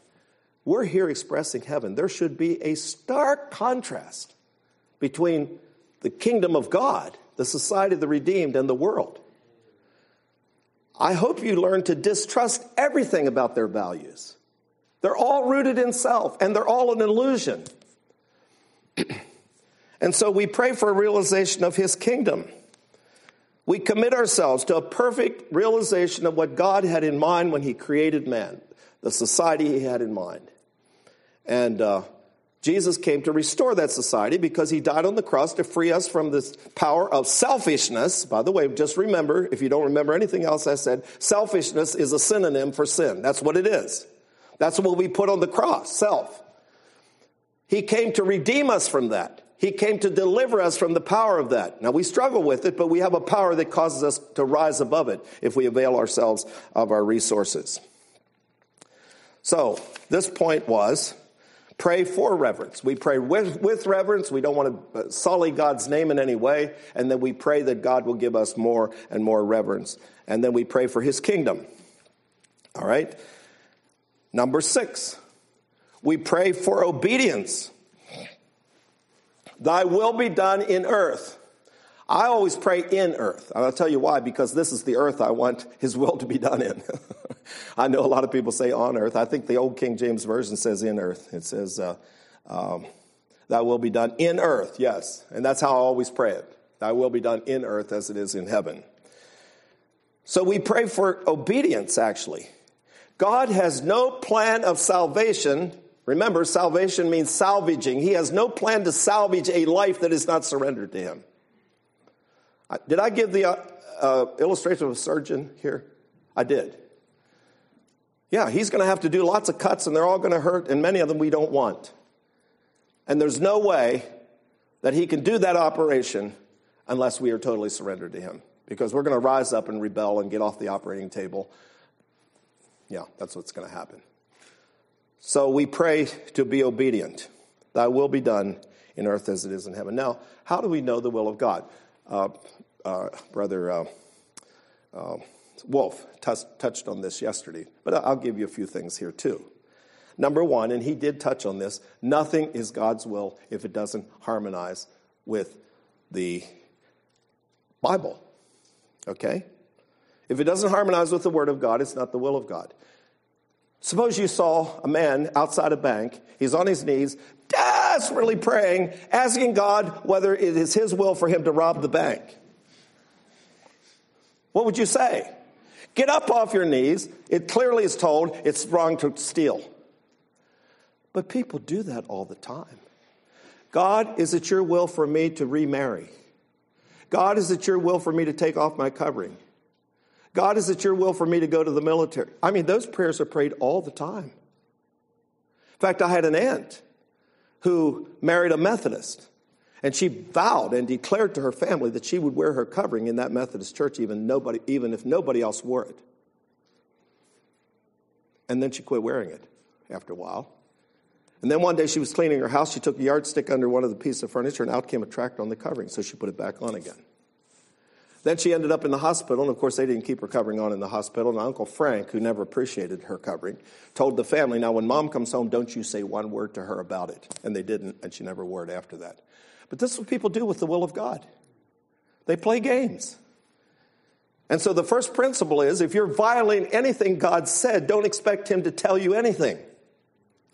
We're here expressing heaven. There should be a stark contrast between the kingdom of God, the society of the redeemed, and the world. I hope you learn to distrust everything about their values. They're all rooted in self, and they're all an illusion. and so we pray for a realization of his kingdom. We commit ourselves to a perfect realization of what God had in mind when he created man, the society he had in mind. And uh, Jesus came to restore that society because he died on the cross to free us from this power of selfishness. By the way, just remember, if you don't remember anything else I said, selfishness is a synonym for sin. That's what it is. That's what we put on the cross, self. He came to redeem us from that. He came to deliver us from the power of that. Now we struggle with it, but we have a power that causes us to rise above it if we avail ourselves of our resources. So, this point was pray for reverence. We pray with, with reverence. We don't want to uh, sully God's name in any way. And then we pray that God will give us more and more reverence. And then we pray for his kingdom. All right? Number six, we pray for obedience. Thy will be done in earth. I always pray in earth. And I'll tell you why, because this is the earth I want his will to be done in. I know a lot of people say on earth. I think the old King James Version says in earth. It says, uh, um, Thy will be done in earth, yes. And that's how I always pray it. Thy will be done in earth as it is in heaven. So we pray for obedience, actually. God has no plan of salvation. Remember, salvation means salvaging. He has no plan to salvage a life that is not surrendered to Him. Did I give the uh, uh, illustration of a surgeon here? I did. Yeah, he's going to have to do lots of cuts and they're all going to hurt, and many of them we don't want. And there's no way that he can do that operation unless we are totally surrendered to him because we're going to rise up and rebel and get off the operating table. Yeah, that's what's going to happen. So we pray to be obedient. Thy will be done in earth as it is in heaven. Now, how do we know the will of God? Uh, uh, Brother uh, uh Wolf t- touched on this yesterday, but I'll give you a few things here too. Number one, and he did touch on this nothing is God's will if it doesn't harmonize with the Bible. Okay? If it doesn't harmonize with the Word of God, it's not the will of God. Suppose you saw a man outside a bank, he's on his knees, desperately praying, asking God whether it is his will for him to rob the bank. What would you say? Get up off your knees. It clearly is told it's wrong to steal. But people do that all the time. God, is it your will for me to remarry? God, is it your will for me to take off my covering? God, is it your will for me to go to the military? I mean, those prayers are prayed all the time. In fact, I had an aunt who married a Methodist. And she vowed and declared to her family that she would wear her covering in that Methodist church even, nobody, even if nobody else wore it. And then she quit wearing it after a while. And then one day she was cleaning her house. She took a yardstick under one of the pieces of furniture, and out came a tract on the covering. So she put it back on again. Then she ended up in the hospital, and of course, they didn't keep her covering on in the hospital. And Uncle Frank, who never appreciated her covering, told the family, Now, when mom comes home, don't you say one word to her about it. And they didn't, and she never word after that. But this is what people do with the will of God they play games. And so the first principle is if you're violating anything God said, don't expect Him to tell you anything.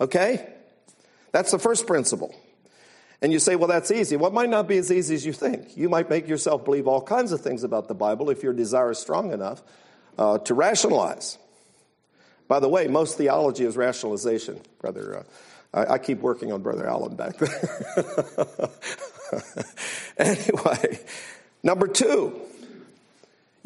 Okay? That's the first principle. And you say, well, that's easy. Well, it might not be as easy as you think. You might make yourself believe all kinds of things about the Bible if your desire is strong enough uh, to rationalize. By the way, most theology is rationalization, brother. Uh, I, I, keep working on Brother Allen back there. anyway, number two,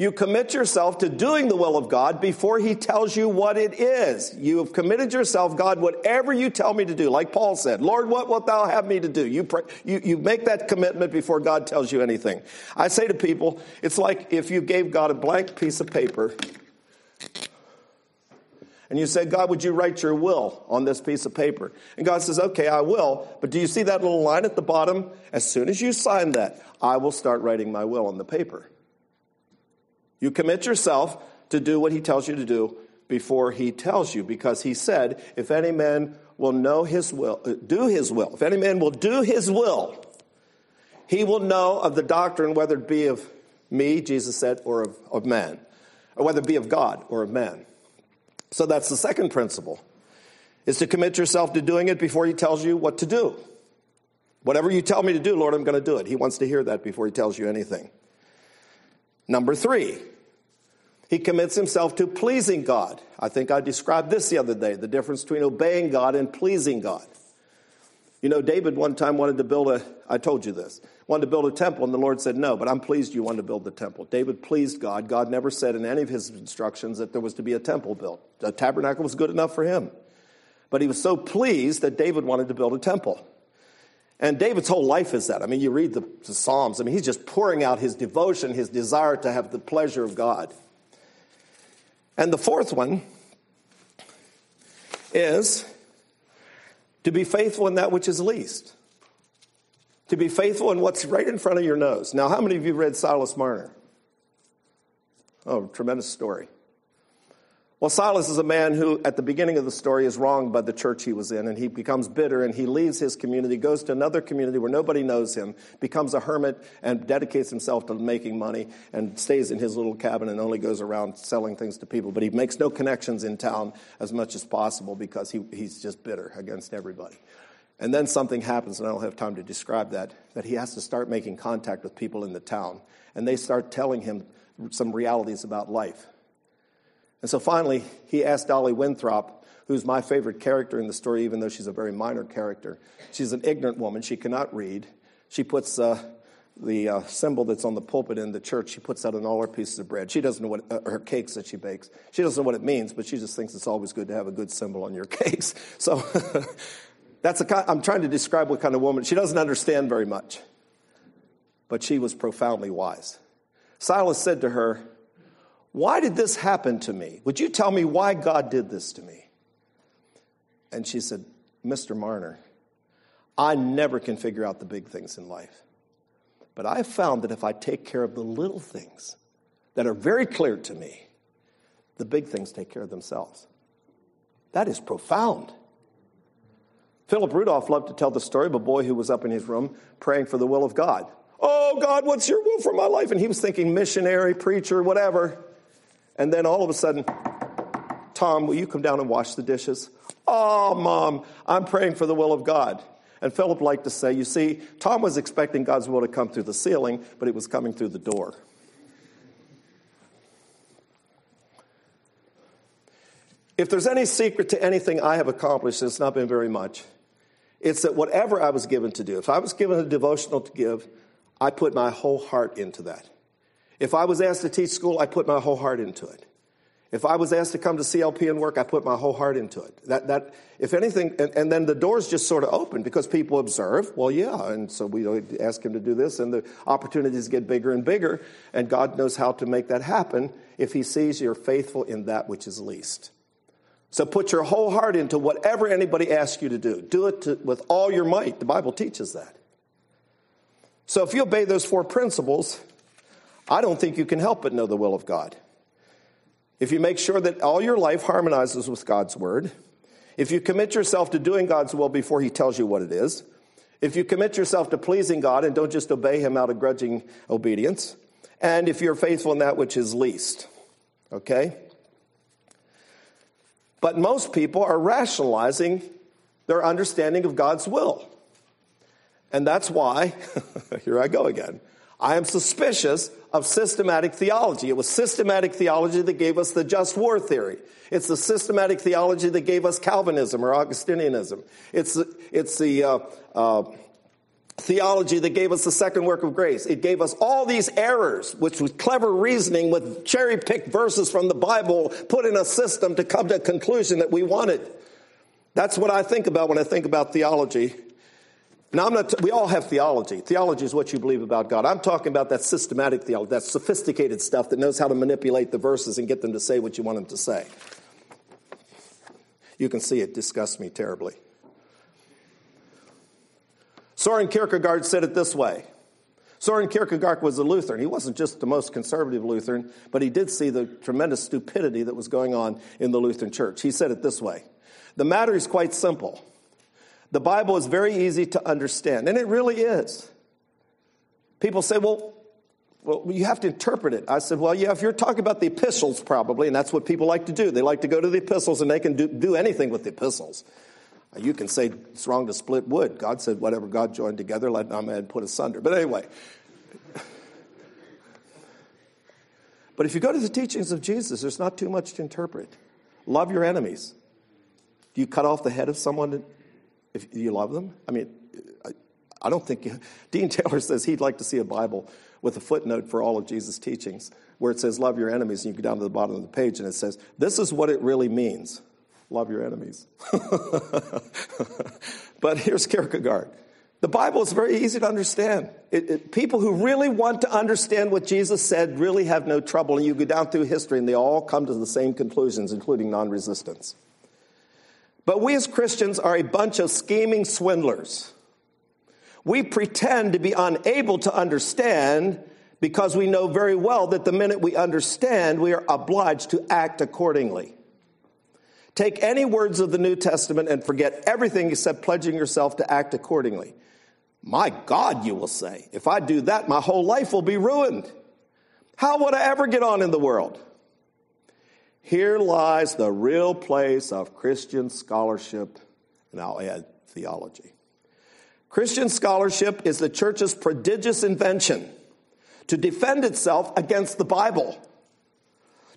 you commit yourself to doing the will of God before He tells you what it is. You have committed yourself, God, whatever you tell me to do. Like Paul said, Lord, what wilt thou have me to do? You, pray, you, you make that commitment before God tells you anything. I say to people, it's like if you gave God a blank piece of paper and you said, God, would you write your will on this piece of paper? And God says, okay, I will. But do you see that little line at the bottom? As soon as you sign that, I will start writing my will on the paper. You commit yourself to do what he tells you to do before he tells you, because he said, if any man will know his will, uh, do his will, if any man will do his will, he will know of the doctrine, whether it be of me, Jesus said, or of, of man, or whether it be of God or of man. So that's the second principle, is to commit yourself to doing it before he tells you what to do. Whatever you tell me to do, Lord, I'm going to do it. He wants to hear that before he tells you anything. Number three, he commits himself to pleasing God. I think I described this the other day the difference between obeying God and pleasing God. You know, David one time wanted to build a, I told you this, wanted to build a temple, and the Lord said, No, but I'm pleased you want to build the temple. David pleased God. God never said in any of his instructions that there was to be a temple built. The tabernacle was good enough for him. But he was so pleased that David wanted to build a temple. And David's whole life is that. I mean, you read the, the, Psalms, I mean, he's just pouring out his devotion, his desire to have the pleasure of God. And the fourth one is to be faithful in that which is least. To be faithful in what's right in front of your nose. Now, how many of you read Silas Marner? Oh, tremendous story. Well, Silas is a man who, at the beginning of the story, is wronged by the church he was in, and he becomes bitter and he leaves his community, goes to another community where nobody knows him, becomes a hermit, and dedicates himself to making money and stays in his little cabin and only goes around selling things to people. But he makes no connections in town as much as possible because he, he's just bitter against everybody. And then something happens, and I don't have time to describe that, that he has to start making contact with people in the town. And they start telling him some realities about life. And so finally, he asked Dolly Winthrop, who's my favorite character in the story, even though she's a very minor character. She's an ignorant woman. She cannot read. She puts uh, the uh, symbol that's on the pulpit in the church, she puts that on all her pieces of bread. She doesn't know what, uh, her cakes that she bakes. She doesn't know what it means, but she just thinks it's always good to have a good symbol on your cakes. So that's a kind, I'm trying to describe what kind of woman. She doesn't understand very much, but she was profoundly wise. Silas said to her, why did this happen to me? Would you tell me why God did this to me? And she said, Mr. Marner, I never can figure out the big things in life. But I've found that if I take care of the little things that are very clear to me, the big things take care of themselves. That is profound. Philip Rudolph loved to tell the story of a boy who was up in his room praying for the will of God. Oh, God, what's your will for my life? And he was thinking missionary, preacher, whatever. And then all of a sudden, Tom, will you come down and wash the dishes? Oh, mom, I'm praying for the will of God. And Philip liked to say, you see, Tom was expecting God's will to come through the ceiling, but it was coming through the door. If there's any secret to anything I have accomplished, it's not been very much. It's that whatever I was given to do, if I was given a devotional to give, I put my whole heart into that. If I was asked to teach school, I put my whole heart into it. If I was asked to come to CLP and work, I put my whole heart into it. That, that, if anything, and, and then the doors just sort of open because people observe. Well, yeah, and so we ask him to do this, and the opportunities get bigger and bigger, and God knows how to make that happen if He sees you're faithful in that which is least. So put your whole heart into whatever anybody asks you to do. Do it to, with all your might. The Bible teaches that. So if you obey those four principles, I don't think you can help but know the will of God. If you make sure that all your life harmonizes with God's word, if you commit yourself to doing God's will before he tells you what it is, if you commit yourself to pleasing God and don't just obey him out of grudging obedience, and if you're faithful in that which is least, okay? But most people are rationalizing their understanding of God's will. And that's why, here I go again, I am suspicious of systematic theology. It was systematic theology that gave us the just war theory. It's the systematic theology that gave us Calvinism or Augustinianism. It's, it's the uh, uh, theology that gave us the second work of grace. It gave us all these errors, which was clever reasoning with cherry picked verses from the Bible put in a system to come to a conclusion that we wanted. That's what I think about when I think about theology. Now, I'm not, we all have theology. Theology is what you believe about God. I'm talking about that systematic theology, that sophisticated stuff that knows how to manipulate the verses and get them to say what you want them to say. You can see it disgusts me terribly. Soren Kierkegaard said it this way. Soren Kierkegaard was a Lutheran. He wasn't just the most conservative Lutheran, but he did see the tremendous stupidity that was going on in the Lutheran church. He said it this way The matter is quite simple. The Bible is very easy to understand, and it really is. People say, well, well, you have to interpret it. I said, well, yeah, if you're talking about the epistles, probably, and that's what people like to do. They like to go to the epistles and they can do, do anything with the epistles. Uh, you can say it's wrong to split wood. God said, whatever God joined together, let no man put asunder. But anyway. But if you go to the teachings of Jesus, there's not too much to interpret. Love your enemies. Do you cut off the head of someone if you love them? I mean, I, I don't think. Dean Taylor says he'd like to see a Bible with a footnote for all of Jesus' teachings where it says, Love your enemies, and you go down to the bottom of the page and it says, This is what it really means love your enemies. but here's Kierkegaard. The Bible is very easy to understand. It, it, people who really want to understand what Jesus said really have no trouble. And you go down through history and they all come to the same conclusions, including non resistance. But we as Christians are a bunch of scheming swindlers. We pretend to be unable to understand because we know very well that the minute we understand, we are obliged to act accordingly. Take any words of the New Testament and forget everything except pledging yourself to act accordingly. My God, you will say, if I do that, my whole life will be ruined. How would I ever get on in the world? Here lies the real place of Christian scholarship, and I'll add theology. Christian scholarship is the church's prodigious invention to defend itself against the Bible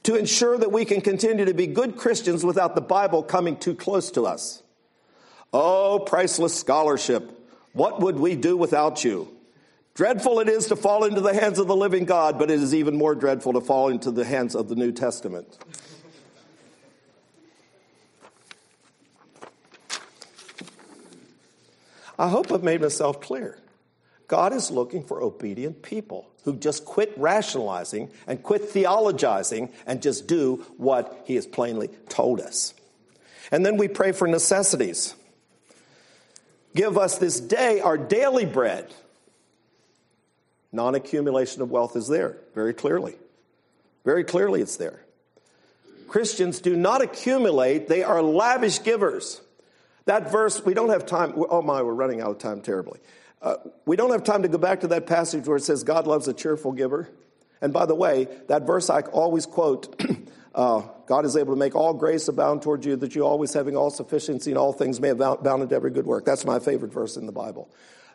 to ensure that we can continue to be good Christians without the Bible coming too close to us. Oh, priceless scholarship, what would we do without you? Dreadful it is to fall into the hands of the living God, but it is even more dreadful to fall into the hands of the New Testament. I hope I've made myself clear. God is looking for obedient people who just quit rationalizing and quit theologizing and just do what he has plainly told us. And then we pray for necessities. Give us this day our daily bread. Non accumulation of wealth is there, very clearly. Very clearly, it's there. Christians do not accumulate, they are lavish givers. That verse, we don't have time. Oh my, we're running out of time terribly. Uh, we don't have time to go back to that passage where it says God loves a cheerful giver. And by the way, that verse I always quote uh, God is able to make all grace abound toward you, that you always having all sufficiency in all things may abound into every good work. That's my favorite verse in the Bible.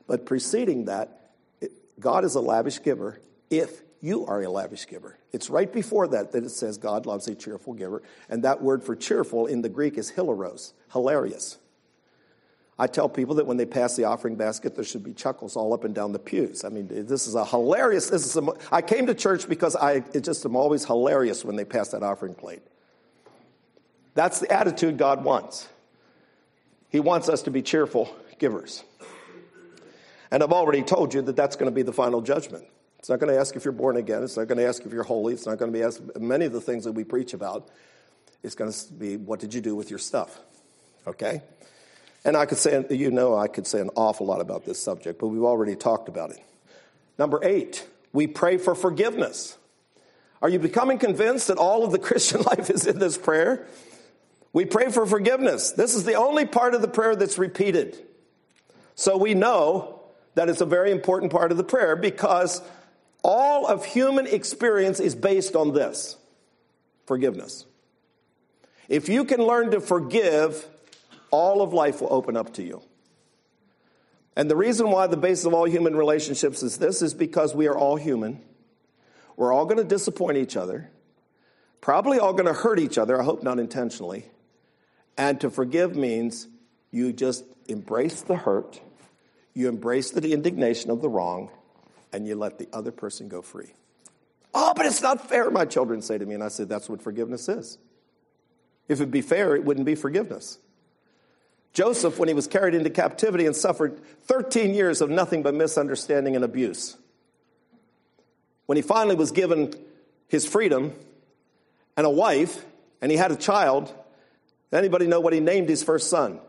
But preceding that, it, God is a lavish giver if you are a lavish giver. It's right before that that it says God loves a cheerful giver. And that word for cheerful in the Greek is hilaros, hilarious. I tell people that when they pass the offering basket, there should be chuckles all up and down the pews. I mean, this is a hilarious. This is a, I came to church because I it just am always hilarious when they pass that offering plate. That's the attitude God wants. He wants us to be cheerful givers. And I've already told you that that's going to be the final judgment. It's not going to ask if you're born again. It's not going to ask if you're holy. It's not going to be asked many of the things that we preach about. It's going to be what did you do with your stuff? Okay? And I could say, you know, I could say an awful lot about this subject, but we've already talked about it. Number eight, we pray for forgiveness. Are you becoming convinced that all of the Christian life is in this prayer? We pray for forgiveness. This is the only part of the prayer that's repeated. So we know that it's a very important part of the prayer because all of human experience is based on this forgiveness. If you can learn to forgive, all of life will open up to you. And the reason why the basis of all human relationships is this is because we are all human. We're all going to disappoint each other, probably all going to hurt each other, I hope not intentionally. And to forgive means you just embrace the hurt, you embrace the indignation of the wrong, and you let the other person go free. Oh, but it's not fair, my children say to me. And I say, that's what forgiveness is. If it'd be fair, it wouldn't be forgiveness. Joseph, when he was carried into captivity and suffered 13 years of nothing but misunderstanding and abuse, when he finally was given his freedom and a wife, and he had a child, anybody know what he named his first son?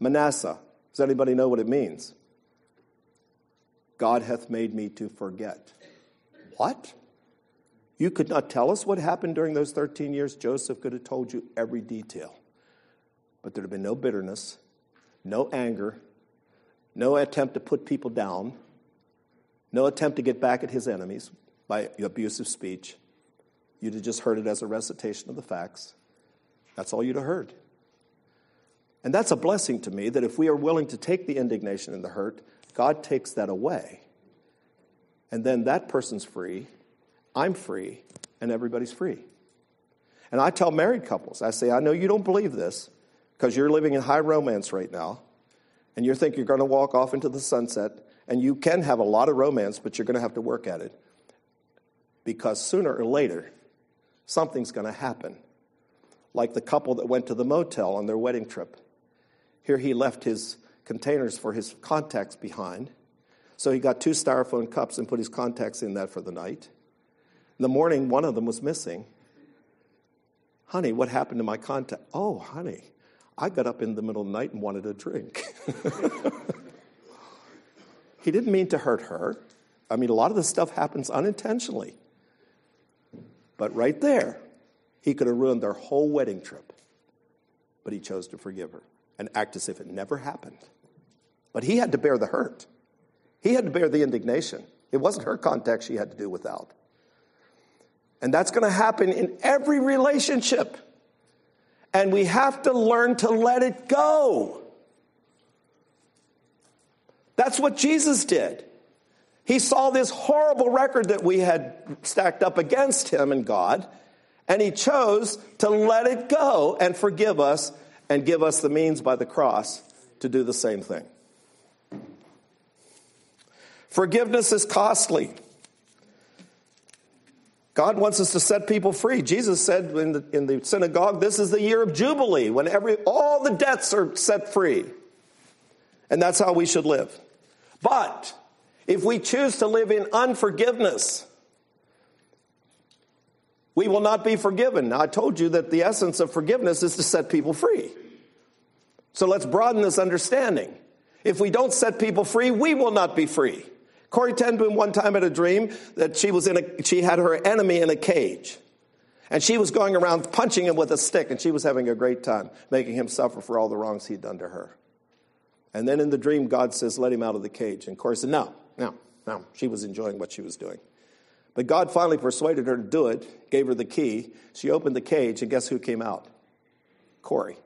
Manasseh. Does anybody know what it means? God hath made me to forget. What? You could not tell us what happened during those 13 years? Joseph could have told you every detail. But there'd have been no bitterness, no anger, no attempt to put people down, no attempt to get back at his enemies by abusive speech. You'd have just heard it as a recitation of the facts. That's all you'd have heard. And that's a blessing to me that if we are willing to take the indignation and the hurt, God takes that away. And then that person's free, I'm free, and everybody's free. And I tell married couples, I say, I know you don't believe this because you're living in high romance right now, and you think you're going to walk off into the sunset, and you can have a lot of romance, but you're going to have to work at it. Because sooner or later, something's going to happen. Like the couple that went to the motel on their wedding trip. Here he left his containers for his contacts behind. So he got two styrofoam cups and put his contacts in that for the night. In the morning, one of them was missing. Honey, what happened to my contact? Oh, honey, I got up in the middle of the night and wanted a drink. he didn't mean to hurt her. I mean, a lot of this stuff happens unintentionally. But right there, he could have ruined their whole wedding trip. But he chose to forgive her and act as if it never happened. But he had to bear the hurt. He had to bear the indignation. It wasn't her contact she had to do without. And that's going to happen in every relationship. And we have to learn to let it go. That's what Jesus did. He saw this horrible record that we had stacked up against him and God, and he chose to let it go and forgive us and give us the means by the cross to do the same thing. Forgiveness is costly. God wants us to set people free. Jesus said in the, in the synagogue, this is the year of Jubilee, when every, all the debts are set free. And that's how we should live. But if we choose to live in unforgiveness, we will not be forgiven. Now, I told you that the essence of forgiveness is to set people free. So let's broaden this understanding. If we don't set people free, we will not be free. Corrie ten Boom one time had a dream that she was in a, she had her enemy in a cage. And she was going around punching him with a stick, and she was having a great time, making him suffer for all the wrongs he'd done to her. And then in the dream, God says, Let him out of the cage. And Corrie said, No, no, no. She was enjoying what she was doing. But God finally persuaded her to do it, gave her the key. She opened the cage, and guess who came out? Corrie.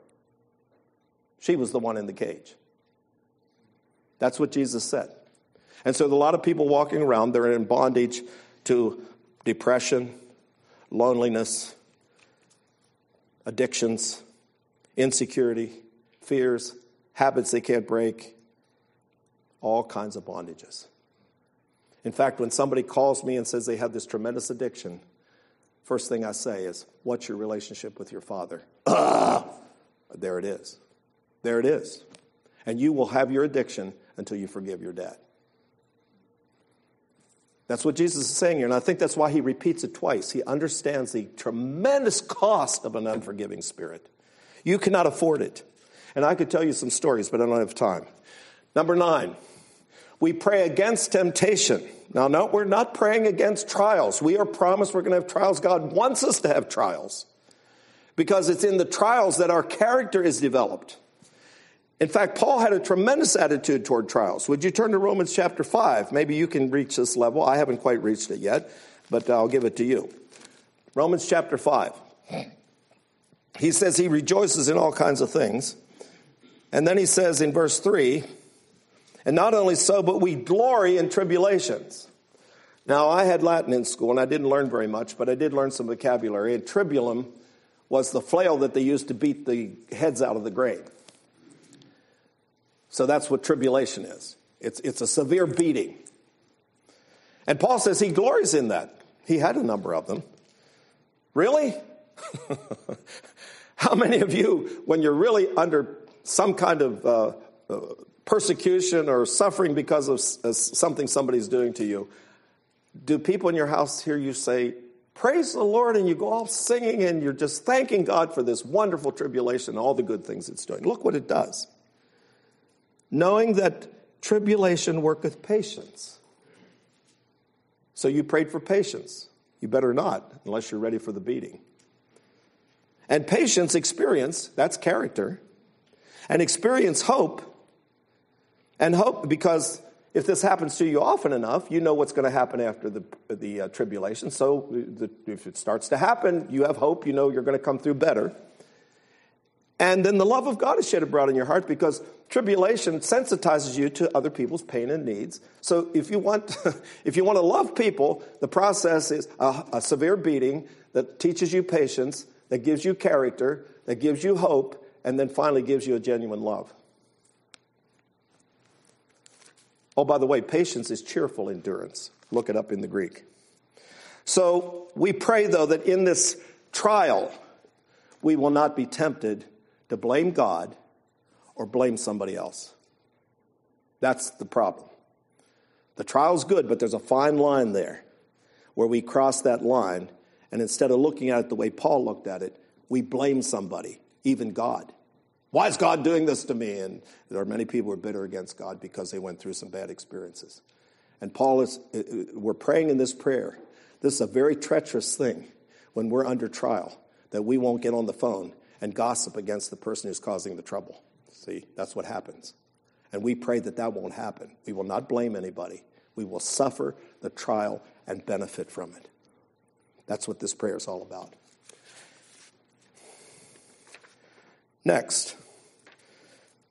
She was the one in the cage. That's what Jesus said. And so, a lot of people walking around, they're in bondage to depression, loneliness, addictions, insecurity, fears, habits they can't break, all kinds of bondages. In fact, when somebody calls me and says they have this tremendous addiction, first thing I say is, What's your relationship with your father? There it is. There it is. And you will have your addiction until you forgive your dad. That's what Jesus is saying here, and I think that's why he repeats it twice. He understands the tremendous cost of an unforgiving spirit. You cannot afford it. And I could tell you some stories, but I don't have time. Number nine, We pray against temptation. Now, no, we're not praying against trials. We are promised we're going to have trials. God wants us to have trials because it's in the trials that our character is developed. In fact, Paul had a tremendous attitude toward trials. Would you turn to Romans chapter 5? Maybe you can reach this level. I haven't quite reached it yet, but I'll give it to you. Romans chapter 5. He says he rejoices in all kinds of things. And then he says in verse 3 and not only so, but we glory in tribulations. Now, I had Latin in school, and I didn't learn very much, but I did learn some vocabulary. And tribulum was the flail that they used to beat the heads out of the grain. So that's what tribulation is it's, it's a severe beating. And Paul says he glories in that. He had a number of them. Really? How many of you, when you're really under some kind of uh, uh, persecution or suffering because of uh, something somebody's doing to you, do people in your house hear you say, Praise the Lord, and you go off singing and you're just thanking God for this wonderful tribulation and all the good things it's doing? Look what it does. Knowing that tribulation worketh patience. So you prayed for patience. You better not, unless you're ready for the beating. And patience, experience, that's character. And experience, hope. And hope, because if this happens to you often enough, you know what's going to happen after the, the uh, tribulation. So the, if it starts to happen, you have hope, you know you're going to come through better. And then the love of God is shed abroad in your heart because tribulation sensitizes you to other people's pain and needs. So if you want, if you want to love people, the process is a, a severe beating that teaches you patience, that gives you character, that gives you hope, and then finally gives you a genuine love. Oh, by the way, patience is cheerful endurance. Look it up in the Greek. So we pray, though, that in this trial, we will not be tempted to blame God or blame somebody else. That's the problem. The trial's good, but there's a fine line there where we cross that line, and instead of looking at it the way Paul looked at it, we blame somebody, even God. Why is God doing this to me? And there are many people who are bitter against God because they went through some bad experiences. And Paul is, uh, uh, we're praying in this prayer. This is a very treacherous thing when we're under trial that we won't get on the phone and gossip against the person who's causing the trouble. See, that's what happens. And we pray that that won't happen. We will not blame anybody. We will suffer the trial and benefit from it. That's what this prayer is all about. Next,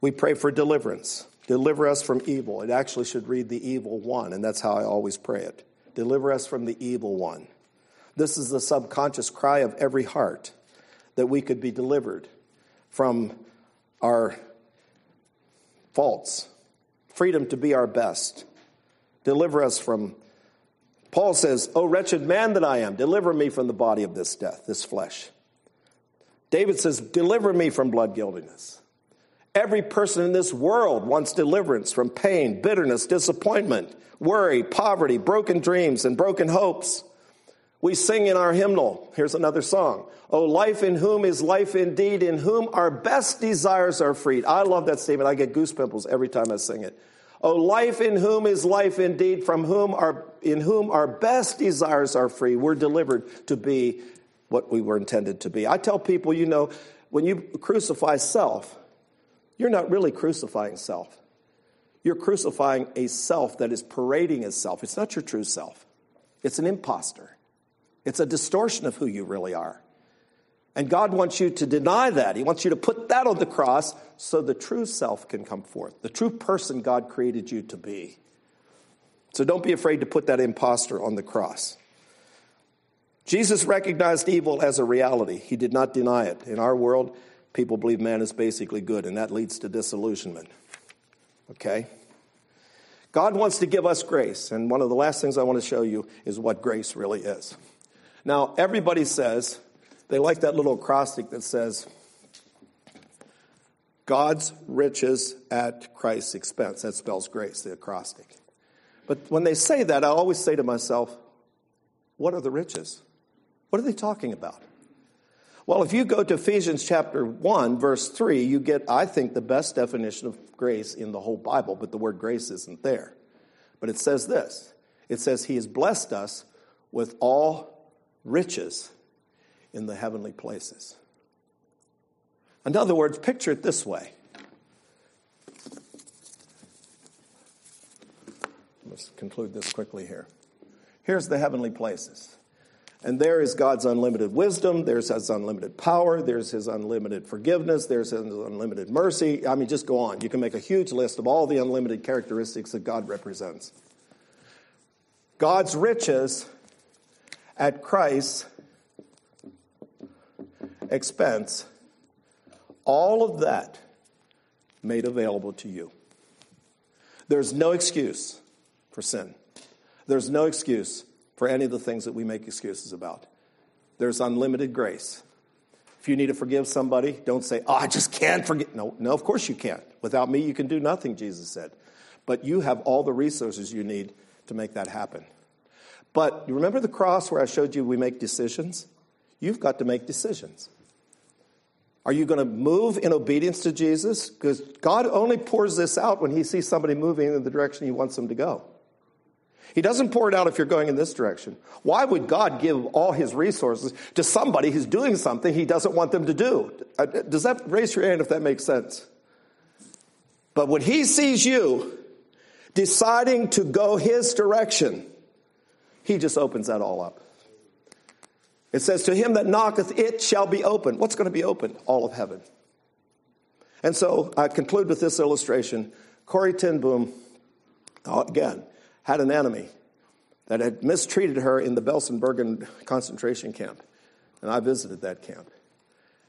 we pray for deliverance. Deliver us from evil. It actually should read the evil one, and that's how I always pray it. Deliver us from the evil one. This is the subconscious cry of every heart that we could be delivered from our faults, freedom to be our best. Deliver us from, Paul says, O wretched man that I am, deliver me from the body of this death, this flesh. David says, Deliver me from blood guiltiness. Every person in this world wants deliverance from pain, bitterness, disappointment, worry, poverty, broken dreams, and broken hopes. We sing in our hymnal. Here's another song. Oh, life in whom is life indeed, in whom our best desires are freed. I love that statement. I get goosebumps every time I sing it. Oh, life in whom is life indeed, from whom our, in whom our best desires are free. We're delivered to be what we were intended to be. I tell people, you know, when you crucify self, you're not really crucifying self. You're crucifying a self that is parading as self. It's not your true self, it's an impostor, it's a distortion of who you really are. And God wants you to deny that. He wants you to put that on the cross so the true self can come forth, the true person God created you to be. So don't be afraid to put that impostor on the cross. Jesus recognized evil as a reality. He did not deny it. In our world, people believe man is basically good, and that leads to disillusionment. Okay? God wants to give us grace, and one of the last things I want to show you is what grace really is. Now, everybody says, they like that little acrostic that says, God's riches at Christ's expense. That spells grace, the acrostic. But when they say that, I always say to myself, what are the riches? What are they talking about? Well, if you go to Ephesians chapter 1, verse 3, you get, I think, the best definition of grace in the whole Bible, but the word grace isn't there. But it says this it says, He has blessed us with all riches in the heavenly places. In other words, picture it this way. Let's conclude this quickly here. Here's the heavenly places. And there is God's unlimited wisdom, there's his unlimited power, there's his unlimited forgiveness, there's his unlimited mercy. I mean, just go on. You can make a huge list of all the unlimited characteristics that God represents. God's riches at Christ's expense, all of that made available to you. There's no excuse for sin. There's no excuse for any of the things that we make excuses about. There's unlimited grace. If you need to forgive somebody, don't say, Oh, I just can't forgive. No, no, of course you can't. Without me, you can do nothing, Jesus said. But you have all the resources you need to make that happen. But you remember the cross where I showed you we make decisions? You've got to make decisions. Are you going to move in obedience to Jesus? Because God only pours this out when He sees somebody moving in the direction He wants them to go. He doesn't pour it out if you're going in this direction. Why would God give all His resources to somebody who's doing something He doesn't want them to do? Uh, does that raise your hand if that makes sense? But when He sees you deciding to go His direction, He just opens that all up. It says, To him that knocketh, it shall be open. What's going to be open? All of heaven. And so I conclude with this illustration. Ten Boom, again, had an enemy that had mistreated her in the Belsen-Bergen concentration camp. And I visited that camp.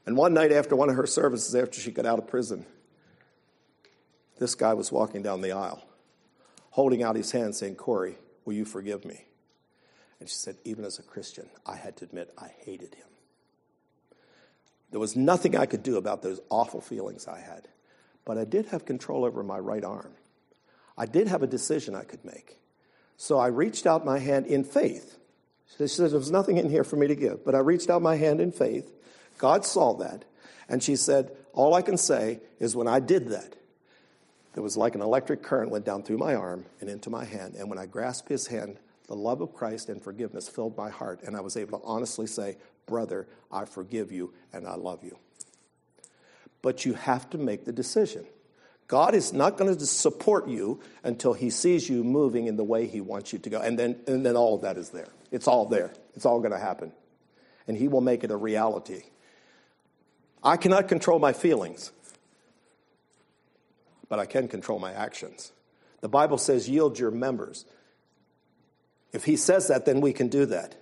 And one night after one of her services, after she got out of prison, this guy was walking down the aisle, holding out his hand, saying, Corrie, will you forgive me? And she said, even as a Christian, I had to admit I hated him. There was nothing I could do about those awful feelings I had, but I did have control over my right arm. I did have a decision I could make. So I reached out my hand in faith. She said, There was nothing in here for me to give, but I reached out my hand in faith. God saw that. And she said, All I can say is when I did that, there was like an electric current went down through my arm and into my hand. And when I grasped his hand, the love of Christ and forgiveness filled my heart. And I was able to honestly say, Brother, I forgive you and I love you. But you have to make the decision. God is not going to support you until he sees you moving in the way he wants you to go. And then, and then all of that is there. It's all there. It's all going to happen. And he will make it a reality. I cannot control my feelings, but I can control my actions. The Bible says, yield your members. If he says that, then we can do that.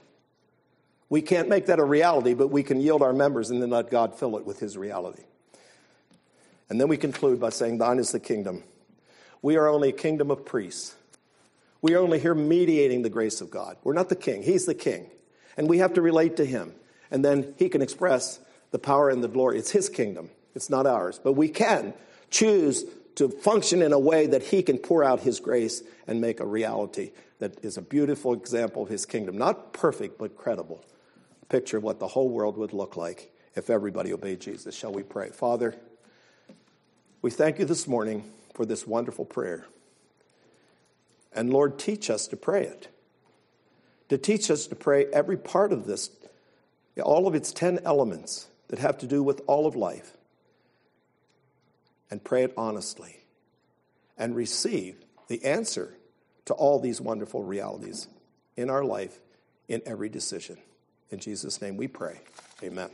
We can't make that a reality, but we can yield our members and then let God fill it with his reality. And then we conclude by saying, Thine is the kingdom. We are only a kingdom of priests. We are only here mediating the grace of God. We're not the king, He's the king. And we have to relate to Him. And then He can express the power and the glory. It's His kingdom, it's not ours. But we can choose to function in a way that He can pour out His grace and make a reality that is a beautiful example of His kingdom. Not perfect, but credible. Picture of what the whole world would look like if everybody obeyed Jesus. Shall we pray? Father, we thank you this morning for this wonderful prayer. And Lord, teach us to pray it. To teach us to pray every part of this, all of its 10 elements that have to do with all of life. And pray it honestly. And receive the answer to all these wonderful realities in our life, in every decision. In Jesus' name we pray. Amen.